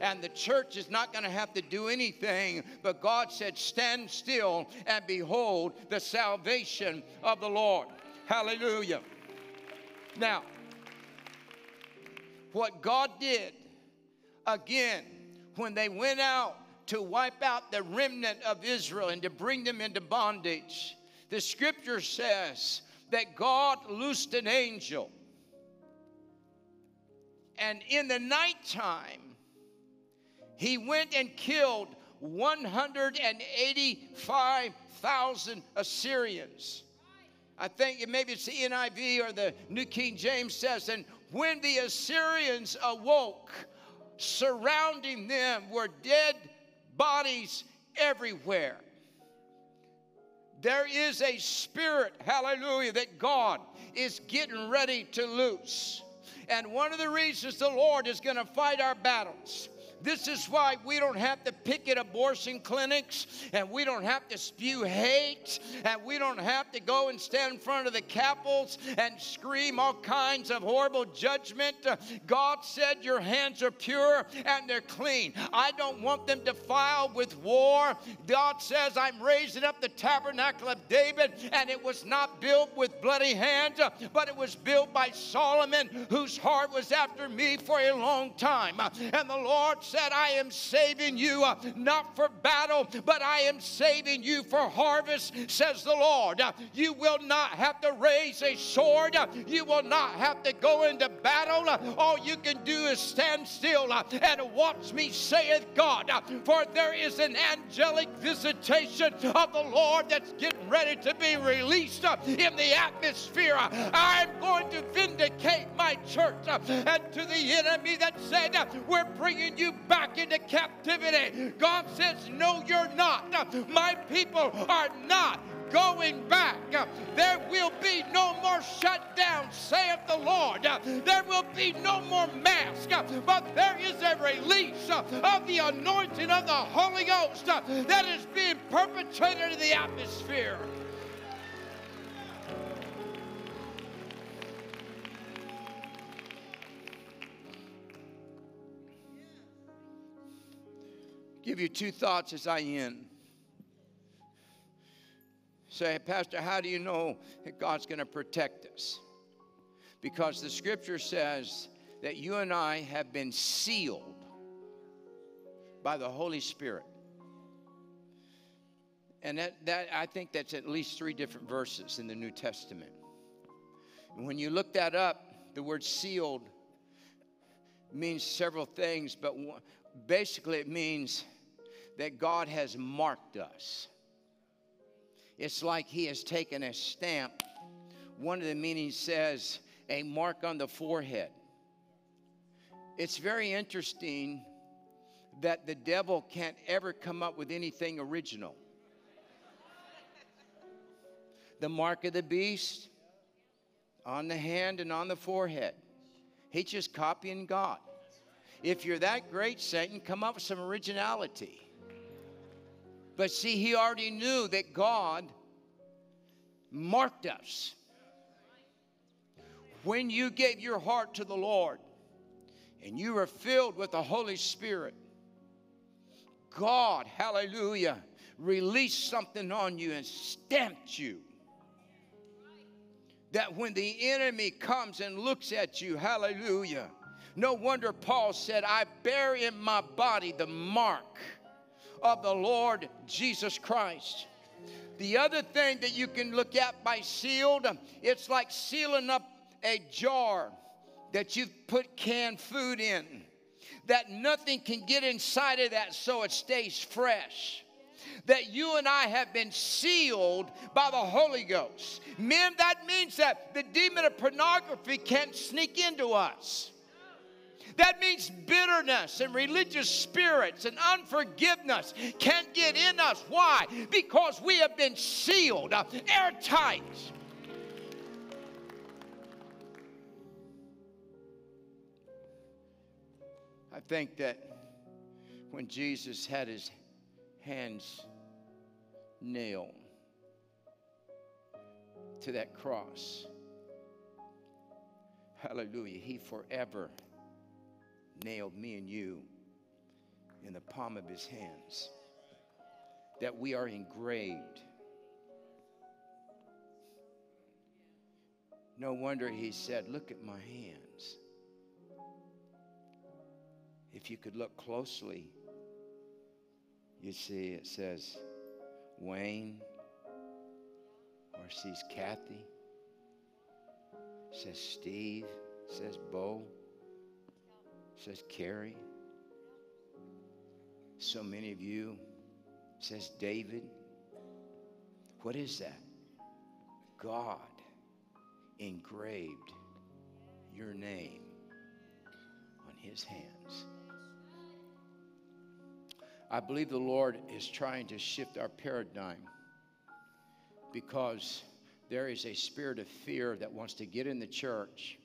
And the church is not going to have to do anything, but God said, Stand still and behold the salvation of the Lord. Hallelujah. Now, what God did again when they went out to wipe out the remnant of Israel and to bring them into bondage, the scripture says that God loosed an angel. And in the nighttime, he went and killed 185,000 Assyrians. I think maybe it's the NIV or the New King James says, and when the Assyrians awoke, surrounding them were dead bodies everywhere. There is a spirit, hallelujah, that God is getting ready to loose. And one of the reasons the Lord is going to fight our battles this is why we don't have to picket abortion clinics and we don't have to spew hate and we don't have to go and stand in front of the capitols and scream all kinds of horrible judgment. God said, Your hands are pure and they're clean. I don't want them defiled with war. God says, I'm raising up the tabernacle of David, and it was not built with bloody hands, but it was built by Solomon, whose heart was after me for a long time. And the Lord said, I am saving you uh, not for battle, but I am saving you for harvest, says the Lord. Uh, you will not have to raise a sword, uh, you will not have to go into battle. Uh, all you can do is stand still uh, and watch me, saith God. Uh, for there is an angelic visitation of the Lord that's getting ready to be released in the atmosphere. I'm going to vindicate my church and to the enemy that said, We're bringing you back into captivity. God says, No, you're not. My people are not going back. There will be no more shutdown, saith the Lord. There will be no more mask, but there is a release of the anointing of the Holy Ghost that is being perpetrated in the atmosphere. Give you two thoughts as I end. Say, Pastor, how do you know that God's going to protect us? Because the scripture says that you and I have been sealed by the Holy Spirit. And that, that I think that's at least three different verses in the New Testament. And when you look that up, the word sealed means several things, but basically it means that God has marked us. It's like He has taken a stamp. One of the meanings says a mark on the forehead. It's very interesting that the devil can't ever come up with anything original. The mark of the beast on the hand and on the forehead. He's just copying God. If you're that great, Satan, come up with some originality. But see, he already knew that God marked us. When you gave your heart to the Lord and you were filled with the Holy Spirit, God, hallelujah, released something on you and stamped you. That when the enemy comes and looks at you, hallelujah, no wonder Paul said, I bear in my body the mark of the Lord Jesus Christ. The other thing that you can look at by sealed, it's like sealing up a jar that you've put canned food in, that nothing can get inside of that so it stays fresh that you and I have been sealed by the Holy Ghost. Men, that means that the demon of pornography can't sneak into us. That means bitterness and religious spirits and unforgiveness can't get in us. Why? Because we have been sealed uh, airtight. I think that when Jesus had his hands nailed to that cross. Hallelujah. He forever nailed me and you in the palm of his hands. That we are engraved. No wonder he said, Look at my hands. If you could look closely, you see it says Wayne, or sees Kathy, says Steve, says Bo, says Carrie. So many of you says David. What is that? God engraved your name on his hands. I believe the Lord is trying to shift our paradigm because there is a spirit of fear that wants to get in the church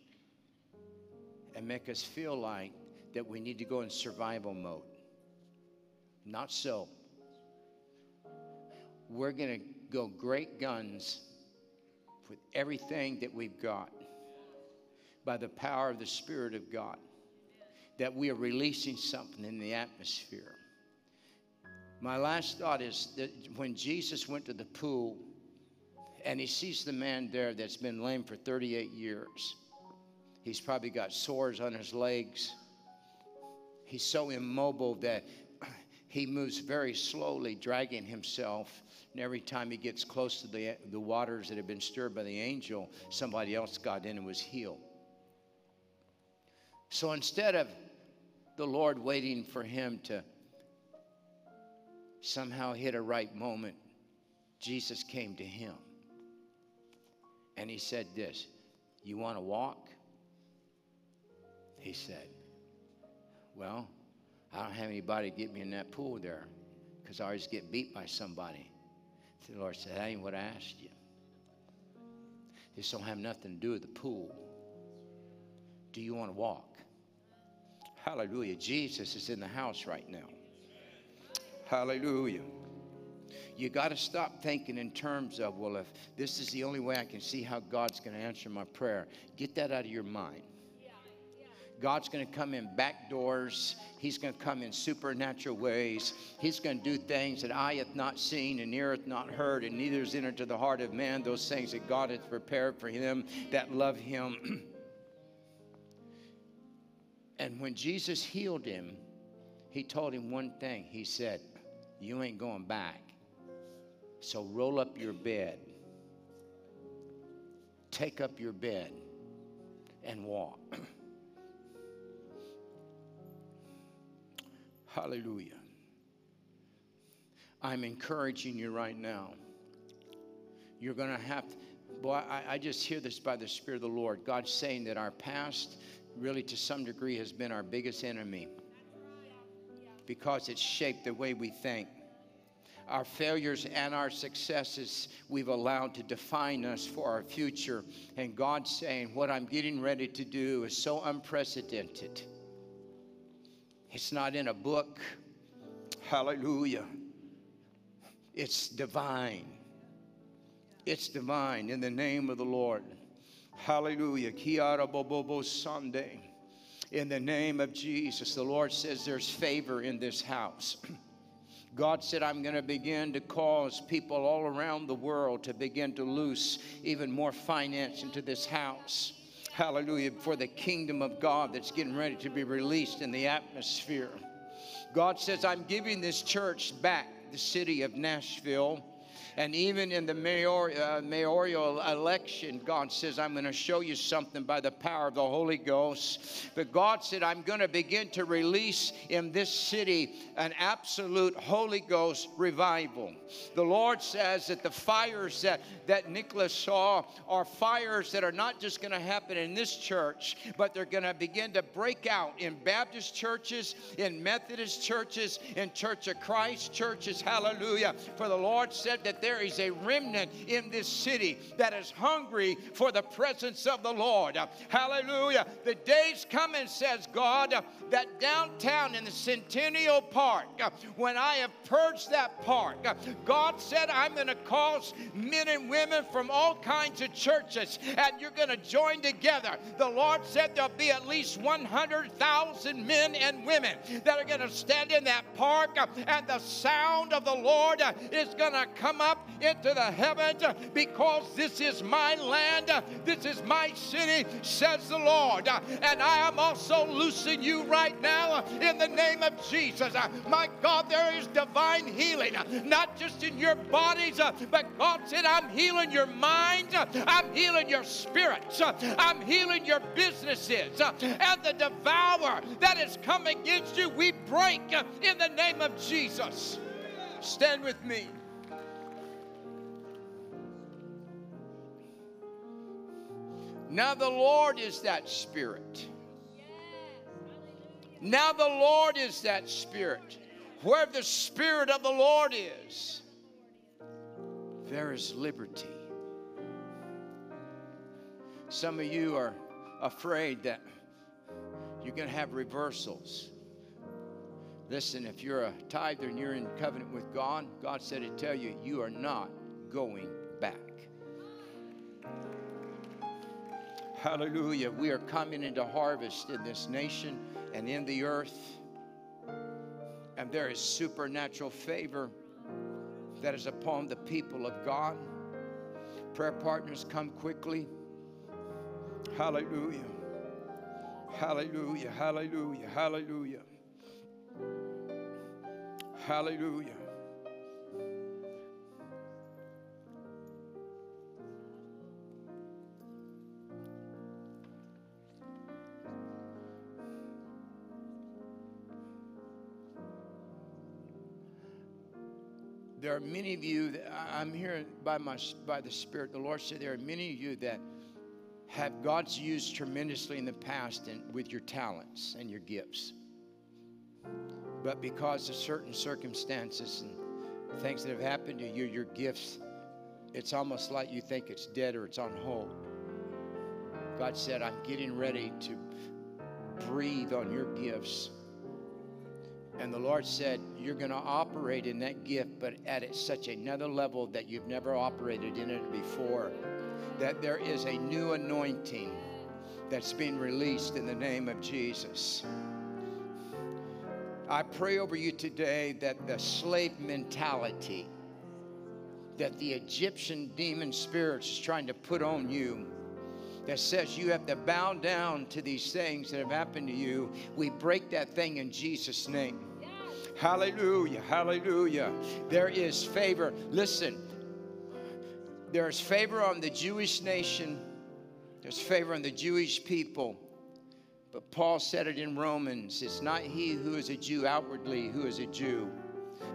and make us feel like that we need to go in survival mode. Not so. We're going to go great guns with everything that we've got by the power of the Spirit of God. That we are releasing something in the atmosphere. My last thought is that when Jesus went to the pool and he sees the man there that's been lame for 38 years, he's probably got sores on his legs. He's so immobile that he moves very slowly, dragging himself. And every time he gets close to the, the waters that have been stirred by the angel, somebody else got in and was healed. So instead of the Lord waiting for him to somehow hit a right moment, Jesus came to him. And he said, This, you want to walk? He said, Well, I don't have anybody to get me in that pool there because I always get beat by somebody. The Lord said, That ain't what I asked you. This don't have nothing to do with the pool. Do you want to walk? Hallelujah. Jesus is in the house right now. Hallelujah. You got to stop thinking in terms of, well, if this is the only way I can see how God's going to answer my prayer, get that out of your mind. God's going to come in back doors. He's going to come in supernatural ways. He's going to do things that eye hath not seen and ear hath not heard, and neither is entered to the heart of man those things that God hath prepared for him that love him. and when Jesus healed him, he told him one thing. He said, You ain't going back. So roll up your bed, take up your bed, and walk. Hallelujah. I'm encouraging you right now. You're going to have, boy, I, I just hear this by the Spirit of the Lord. God's saying that our past, really to some degree, has been our biggest enemy because it's shaped the way we think. Our failures and our successes we've allowed to define us for our future. And God's saying, What I'm getting ready to do is so unprecedented. It's not in a book. Hallelujah. It's divine. It's divine in the name of the Lord. Hallelujah. Kiara Bobobo Sunday. In the name of Jesus, the Lord says there's favor in this house. God said, I'm going to begin to cause people all around the world to begin to loose even more finance into this house hallelujah, for the kingdom of God that's getting ready to be released in the atmosphere. God says, I'm giving this church back, the city of Nashville. And even in the mayor, uh, mayoral election, God says, I'm going to show you something by the power of the Holy Ghost. But God said, I'm going to begin to release in this city an absolute Holy Ghost revival. The Lord says that the fires that, that Nicholas saw are fires that are not just going to happen in this church, but they're going to begin to break out in Baptist churches, in Methodist churches, in Church of Christ churches. Hallelujah. For the Lord said that there is a remnant in this city that is hungry for the presence of the Lord. Hallelujah. The day's coming, says God, that downtown in the Centennial Park, when I have purged that park, God said, I'm going to cause men and women from all kinds of churches, and you're going to join together. The Lord said there'll be at least 100,000 men and women that are going to stand in that park, and the sound of the Lord is going to come up into the heavens uh, because this is my land, uh, this is my city, says the Lord. Uh, and I am also loosing you right now in the name of Jesus. My God, there is divine healing, not just in your bodies, but God said, I'm healing your mind, I'm healing your spirits, I'm healing your businesses, and the devourer that is coming against you, we break in the name of Jesus. Stand with me. Now the Lord is that Spirit. Now the Lord is that Spirit. Where the Spirit of the Lord is, there is liberty. Some of you are afraid that you're going to have reversals. Listen, if you're a tither and you're in covenant with God, God said to tell you, you are not going back. Hallelujah. We are coming into harvest in this nation and in the earth. And there is supernatural favor that is upon the people of God. Prayer partners, come quickly. Hallelujah. Hallelujah. Hallelujah. Hallelujah. Hallelujah. There are many of you that I'm hearing by my by the Spirit. The Lord said there are many of you that have God's used tremendously in the past and with your talents and your gifts. But because of certain circumstances and things that have happened to you, your gifts, it's almost like you think it's dead or it's on hold. God said, I'm getting ready to breathe on your gifts and the Lord said, You're going to operate in that gift, but at such another level that you've never operated in it before. That there is a new anointing that's being released in the name of Jesus. I pray over you today that the slave mentality that the Egyptian demon spirits is trying to put on you that says you have to bow down to these things that have happened to you, we break that thing in Jesus' name. Hallelujah, hallelujah. There is favor. Listen, there is favor on the Jewish nation, there's favor on the Jewish people. But Paul said it in Romans it's not he who is a Jew outwardly who is a Jew,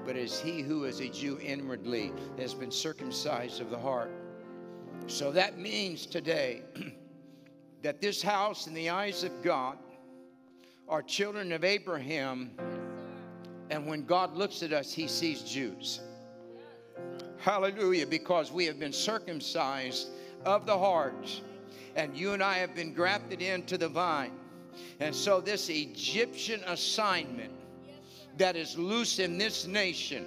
but it's he who is a Jew inwardly that has been circumcised of the heart. So that means today that this house, in the eyes of God, are children of Abraham. And when God looks at us, he sees Jews. Hallelujah, because we have been circumcised of the heart, and you and I have been grafted into the vine. And so, this Egyptian assignment that is loose in this nation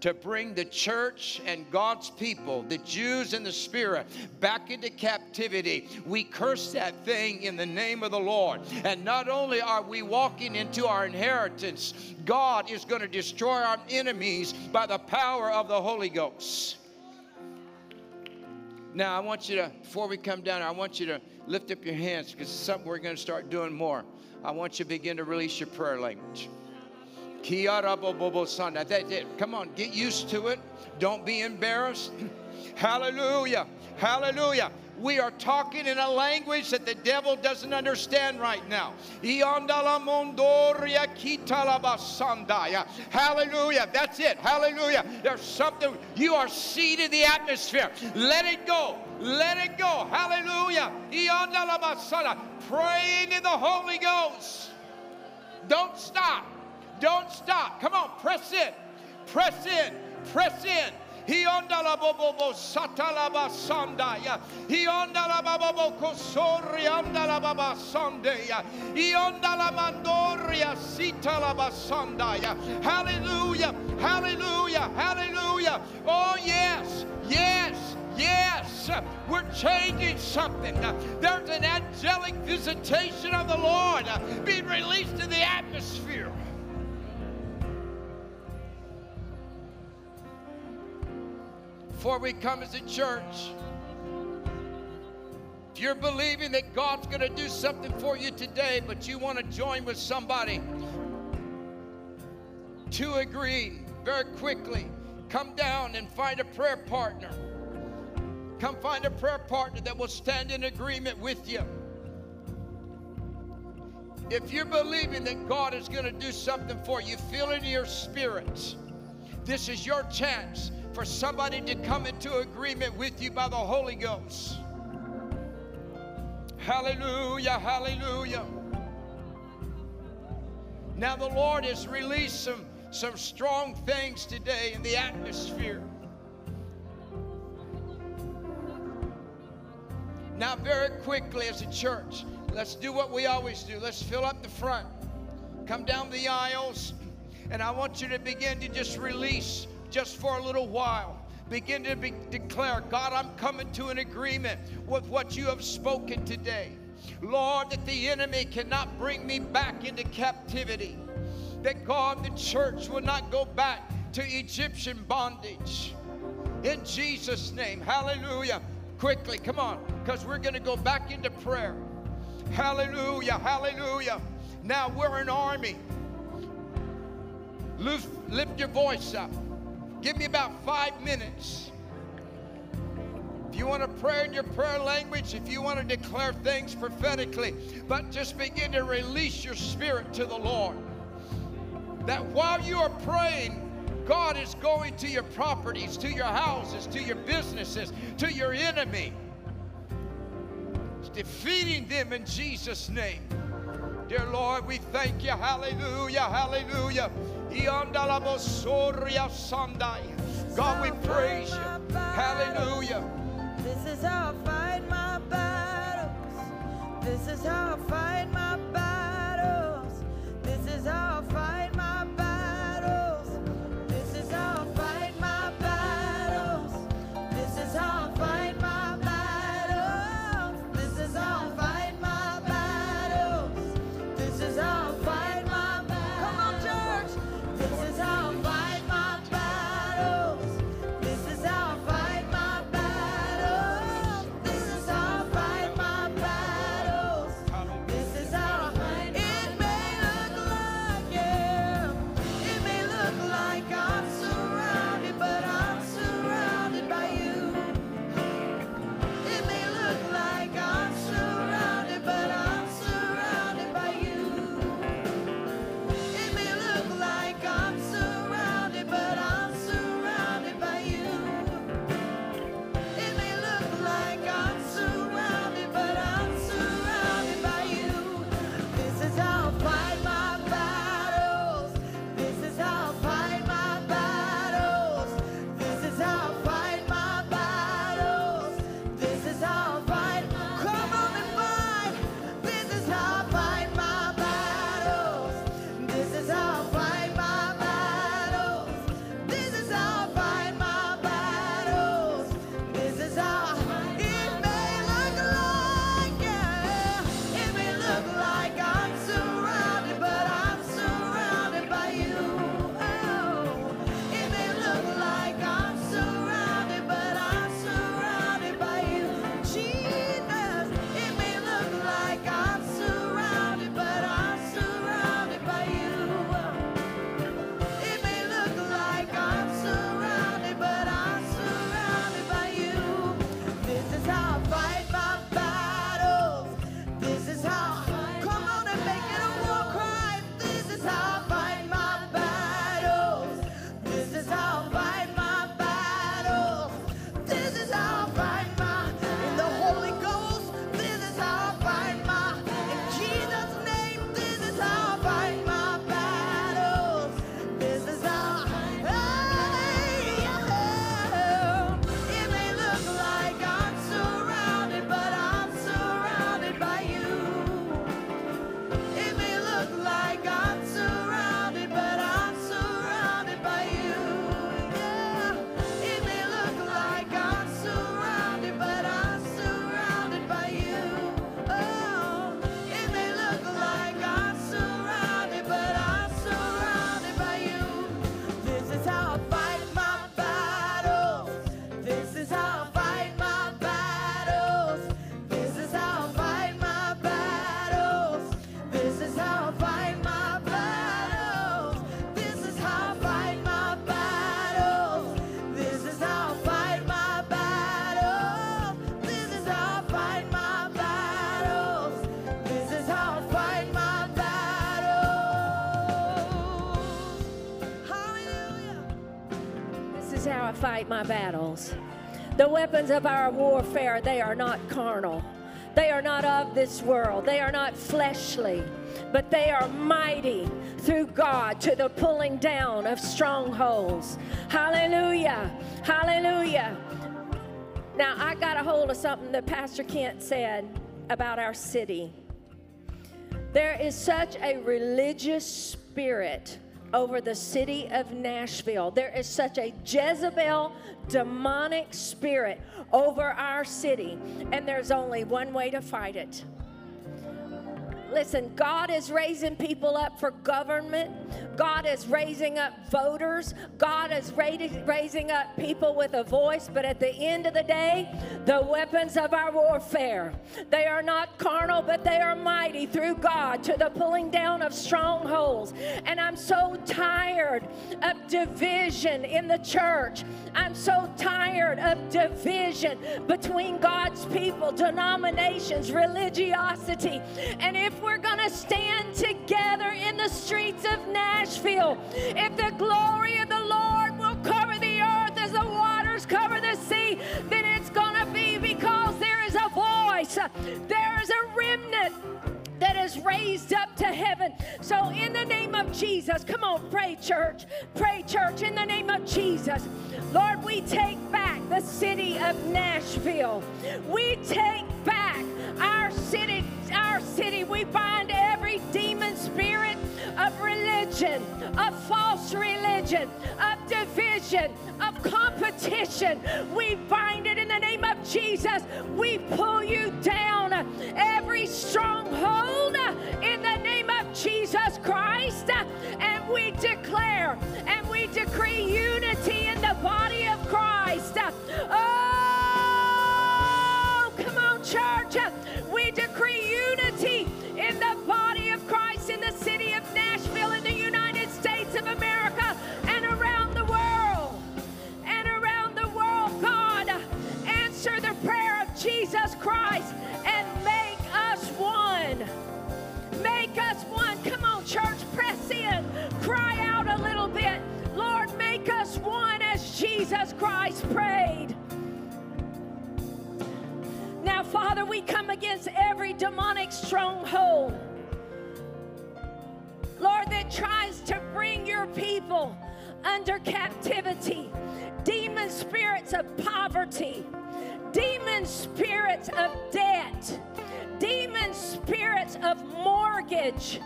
to bring the church and God's people, the Jews and the Spirit, back into captivity. We curse that thing in the name of the Lord. And not only are we walking into our inheritance, God is going to destroy our enemies by the power of the Holy Ghost. Now, I want you to, before we come down, I want you to lift up your hands because it's something we're going to start doing more. I want you to begin to release your prayer language. That's it. Come on, get used to it. Don't be embarrassed. Hallelujah. Hallelujah. We are talking in a language that the devil doesn't understand right now. Hallelujah. That's it. Hallelujah. There's something, you are seated in the atmosphere. Let it go. Let it go. Hallelujah. Praying in the Holy Ghost. Don't stop. Don't stop. Come on, press in. Press in. Press in. He onda la bobo satala basandaya. He onda la babo kosori onda la baba sandaya. He onda la mandoria sita la basandaya. Hallelujah. Hallelujah. Hallelujah. Oh yes. Yes. Yes, we're changing something. There's an angelic visitation of the Lord being released in the atmosphere. Before we come as a church, if you're believing that God's going to do something for you today, but you want to join with somebody to agree very quickly, come down and find a prayer partner. Come find a prayer partner that will stand in agreement with you. If you're believing that God is going to do something for you, feel it in your spirit. This is your chance for somebody to come into agreement with you by the Holy Ghost. Hallelujah, hallelujah. Now, the Lord has released some, some strong things today in the atmosphere. Now, very quickly, as a church, let's do what we always do. Let's fill up the front, come down the aisles, and I want you to begin to just release just for a little while. Begin to be, declare, God, I'm coming to an agreement with what you have spoken today. Lord, that the enemy cannot bring me back into captivity. That God, the church will not go back to Egyptian bondage. In Jesus' name, hallelujah quickly. Come on, because we're going to go back into prayer. Hallelujah, hallelujah. Now we're an army. Lift, lift your voice up. Give me about five minutes. If you want to pray in your prayer language, if you want to declare things prophetically, but just begin to release your spirit to the Lord. That while you are praying, God is going to your properties, to your houses, to your businesses, to your enemy. He's defeating them in Jesus' name. Dear Lord, we thank you. Hallelujah, hallelujah. God, we praise you. Hallelujah. This is how I fight my battles. This is how I fight my battles. This is how I fight fight my battles. The weapons of our warfare, they are not carnal. They are not of this world. They are not fleshly, but they are mighty through God to the pulling down of strongholds. Hallelujah. Hallelujah. Now, I got a hold of something that Pastor Kent said about our city. There is such a religious spirit over the city of Nashville. There is such a Jezebel demonic spirit over our city, and there's only one way to fight it. Listen, God is raising people up for government. God is raising up voters. God is raising up people with a voice. But at the end of the day, the weapons of our warfare, they are not carnal, but they are mighty through God to the pulling down of strongholds. And I'm so tired of division in the church. I'm so tired of division between God's people, denominations, religiosity. And if we're going to stand together in the streets of Nashville. If the glory of the Lord will cover the earth as the waters cover the sea, then it's going to be because there is a voice, there is a remnant that is raised up to heaven. So, in the name of Jesus, come on, pray, church. Pray, church, in the name of Jesus. Lord, we take back the city of Nashville. We take back our city, our city. We bind every demon spirit of religion, of false religion, of division, of competition. We bind it in the name of Jesus. We pull you down every stronghold in the name of Jesus Christ. And we declare and we decree unity in the body of Christ. Oh, come on, church. We decree make one as Jesus Christ prayed. Now, Father, we come against every demonic stronghold, Lord, that tries to bring your people under captivity. Demon spirits of poverty, demon spirits of debt, demon spirits of mortgage.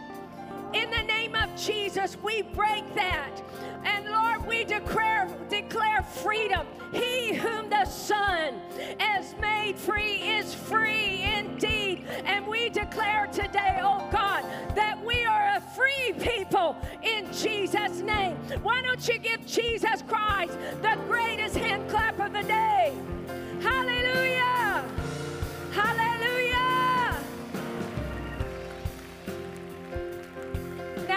In the name of Jesus, we break that. And Lord, we declare, declare freedom. He whom the Son has made free is free indeed. And we declare today, oh God, that we are a free people in Jesus' name. Why don't you give Jesus Christ the greatest hand clap of the day? Hallelujah! Hallelujah!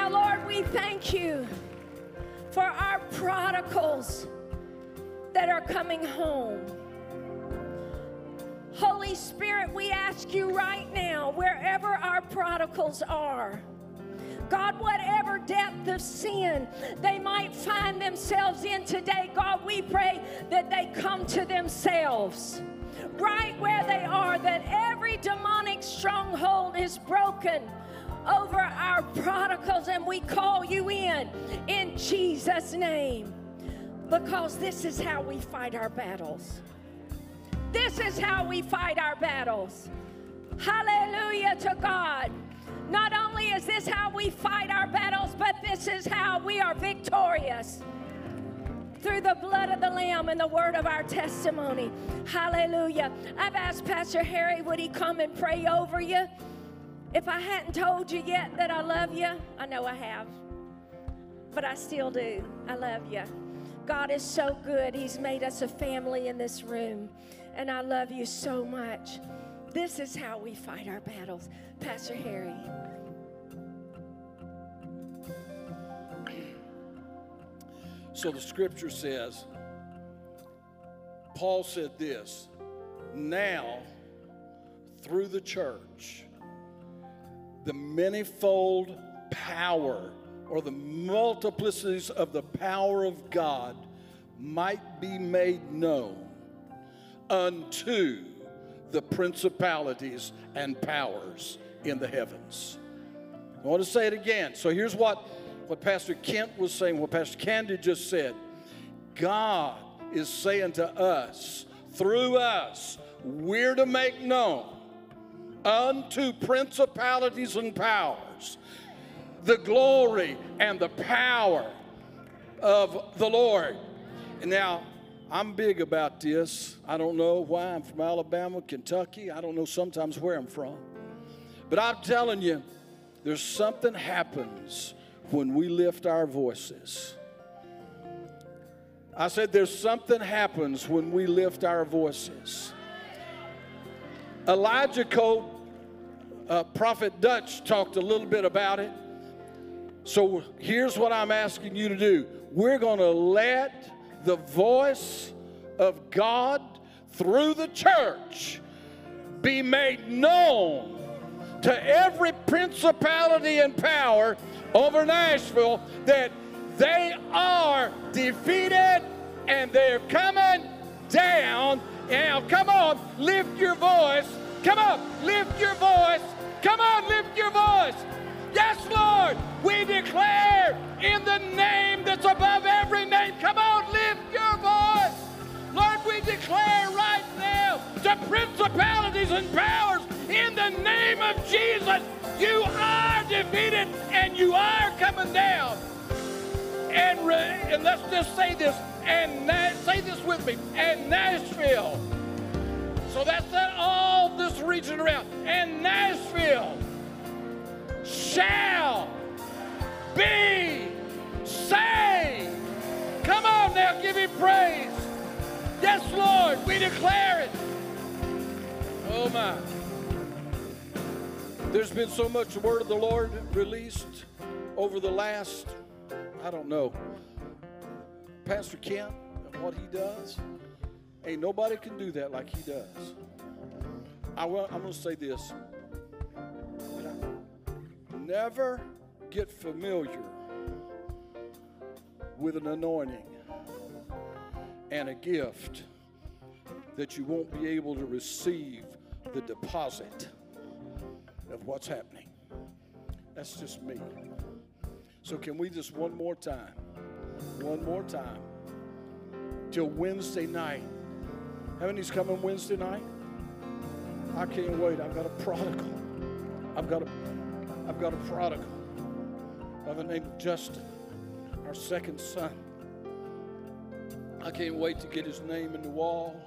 Now, Lord, we thank you for our prodigals that are coming home. Holy Spirit, we ask you right now, wherever our prodigals are, God, whatever depth of sin they might find themselves in today, God, we pray that they come to themselves right where they are, that every demonic stronghold is broken over our prodigals, and we call you in in Jesus' name because this is how we fight our battles. This is how we fight our battles. Hallelujah to God. Not only is this how we fight our battles, but this is how we are victorious through the blood of the Lamb and the word of our testimony. Hallelujah. I've asked Pastor Harry, would he come and pray over you? If I hadn't told you yet that I love you, I know I have, but I still do. I love you. God is so good. He's made us a family in this room and I love you so much. This is how we fight our battles. Pastor Harry. So the scripture says, Paul said this now through the church, the manifold power or the multiplicities of the power of God might be made known unto the principalities and powers in the heavens. I want to say it again. So here's what, what Pastor Kent was saying, what Pastor Candy just said. God is saying to us, through us, we're to make known unto principalities and powers the glory and the power of the Lord. And now, I'm big about this. I don't know why. I'm from Alabama, Kentucky. I don't know sometimes where I'm from. But I'm telling you, there's something happens when we lift our voices. I said, there's something happens when we lift our voices. Elijah Cole, uh, Prophet Dutch talked a little bit about it. So here's what I'm asking you to do we're going to let the voice of God through the church be made known to every principality and power over Nashville that they are defeated and they're coming down. Now, come on, lift your voice. Come on, lift your voice. Come on, lift your voice. Yes, Lord, we declare in the name that's above every name. Come on, lift your voice. Lord, we declare right now to principalities and powers in the name of Jesus, you are defeated and you are coming down. And, re- and let's just say this, and Na- say this with me, and Nashville. So that's that all this region around. And Nashville shall be saved. Come on now, give him praise. Yes, Lord, we declare it. Oh my. There's been so much word of the Lord released over the last, I don't know, Pastor Kent and what he does. Ain't nobody can do that like he does. I will, I'm going to say this. Never get familiar with an anointing and a gift that you won't be able to receive the deposit of what's happening. That's just me. So, can we just one more time, one more time, till Wednesday night? Haven't he's coming Wednesday night? I can't wait. I've got a prodigal. I've got a I've got a prodigal by the name of Justin, our second son. I can't wait to get his name in the wall.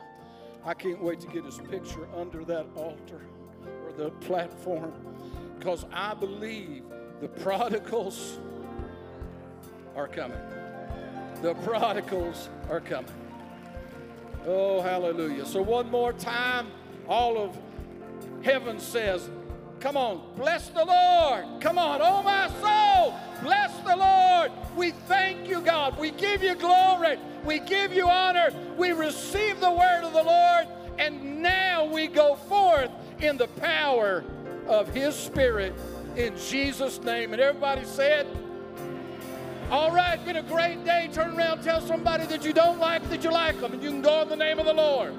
I can't wait to get his picture under that altar or the platform because I believe the prodigals are coming. The prodigals are coming. Oh, hallelujah. So, one more time, all of heaven says, Come on, bless the Lord. Come on, oh my soul, bless the Lord. We thank you, God. We give you glory. We give you honor. We receive the word of the Lord, and now we go forth in the power of His Spirit in Jesus' name. And everybody said, all right, been a great day. Turn around, tell somebody that you don't like that you like them, and you can go in the name of the Lord.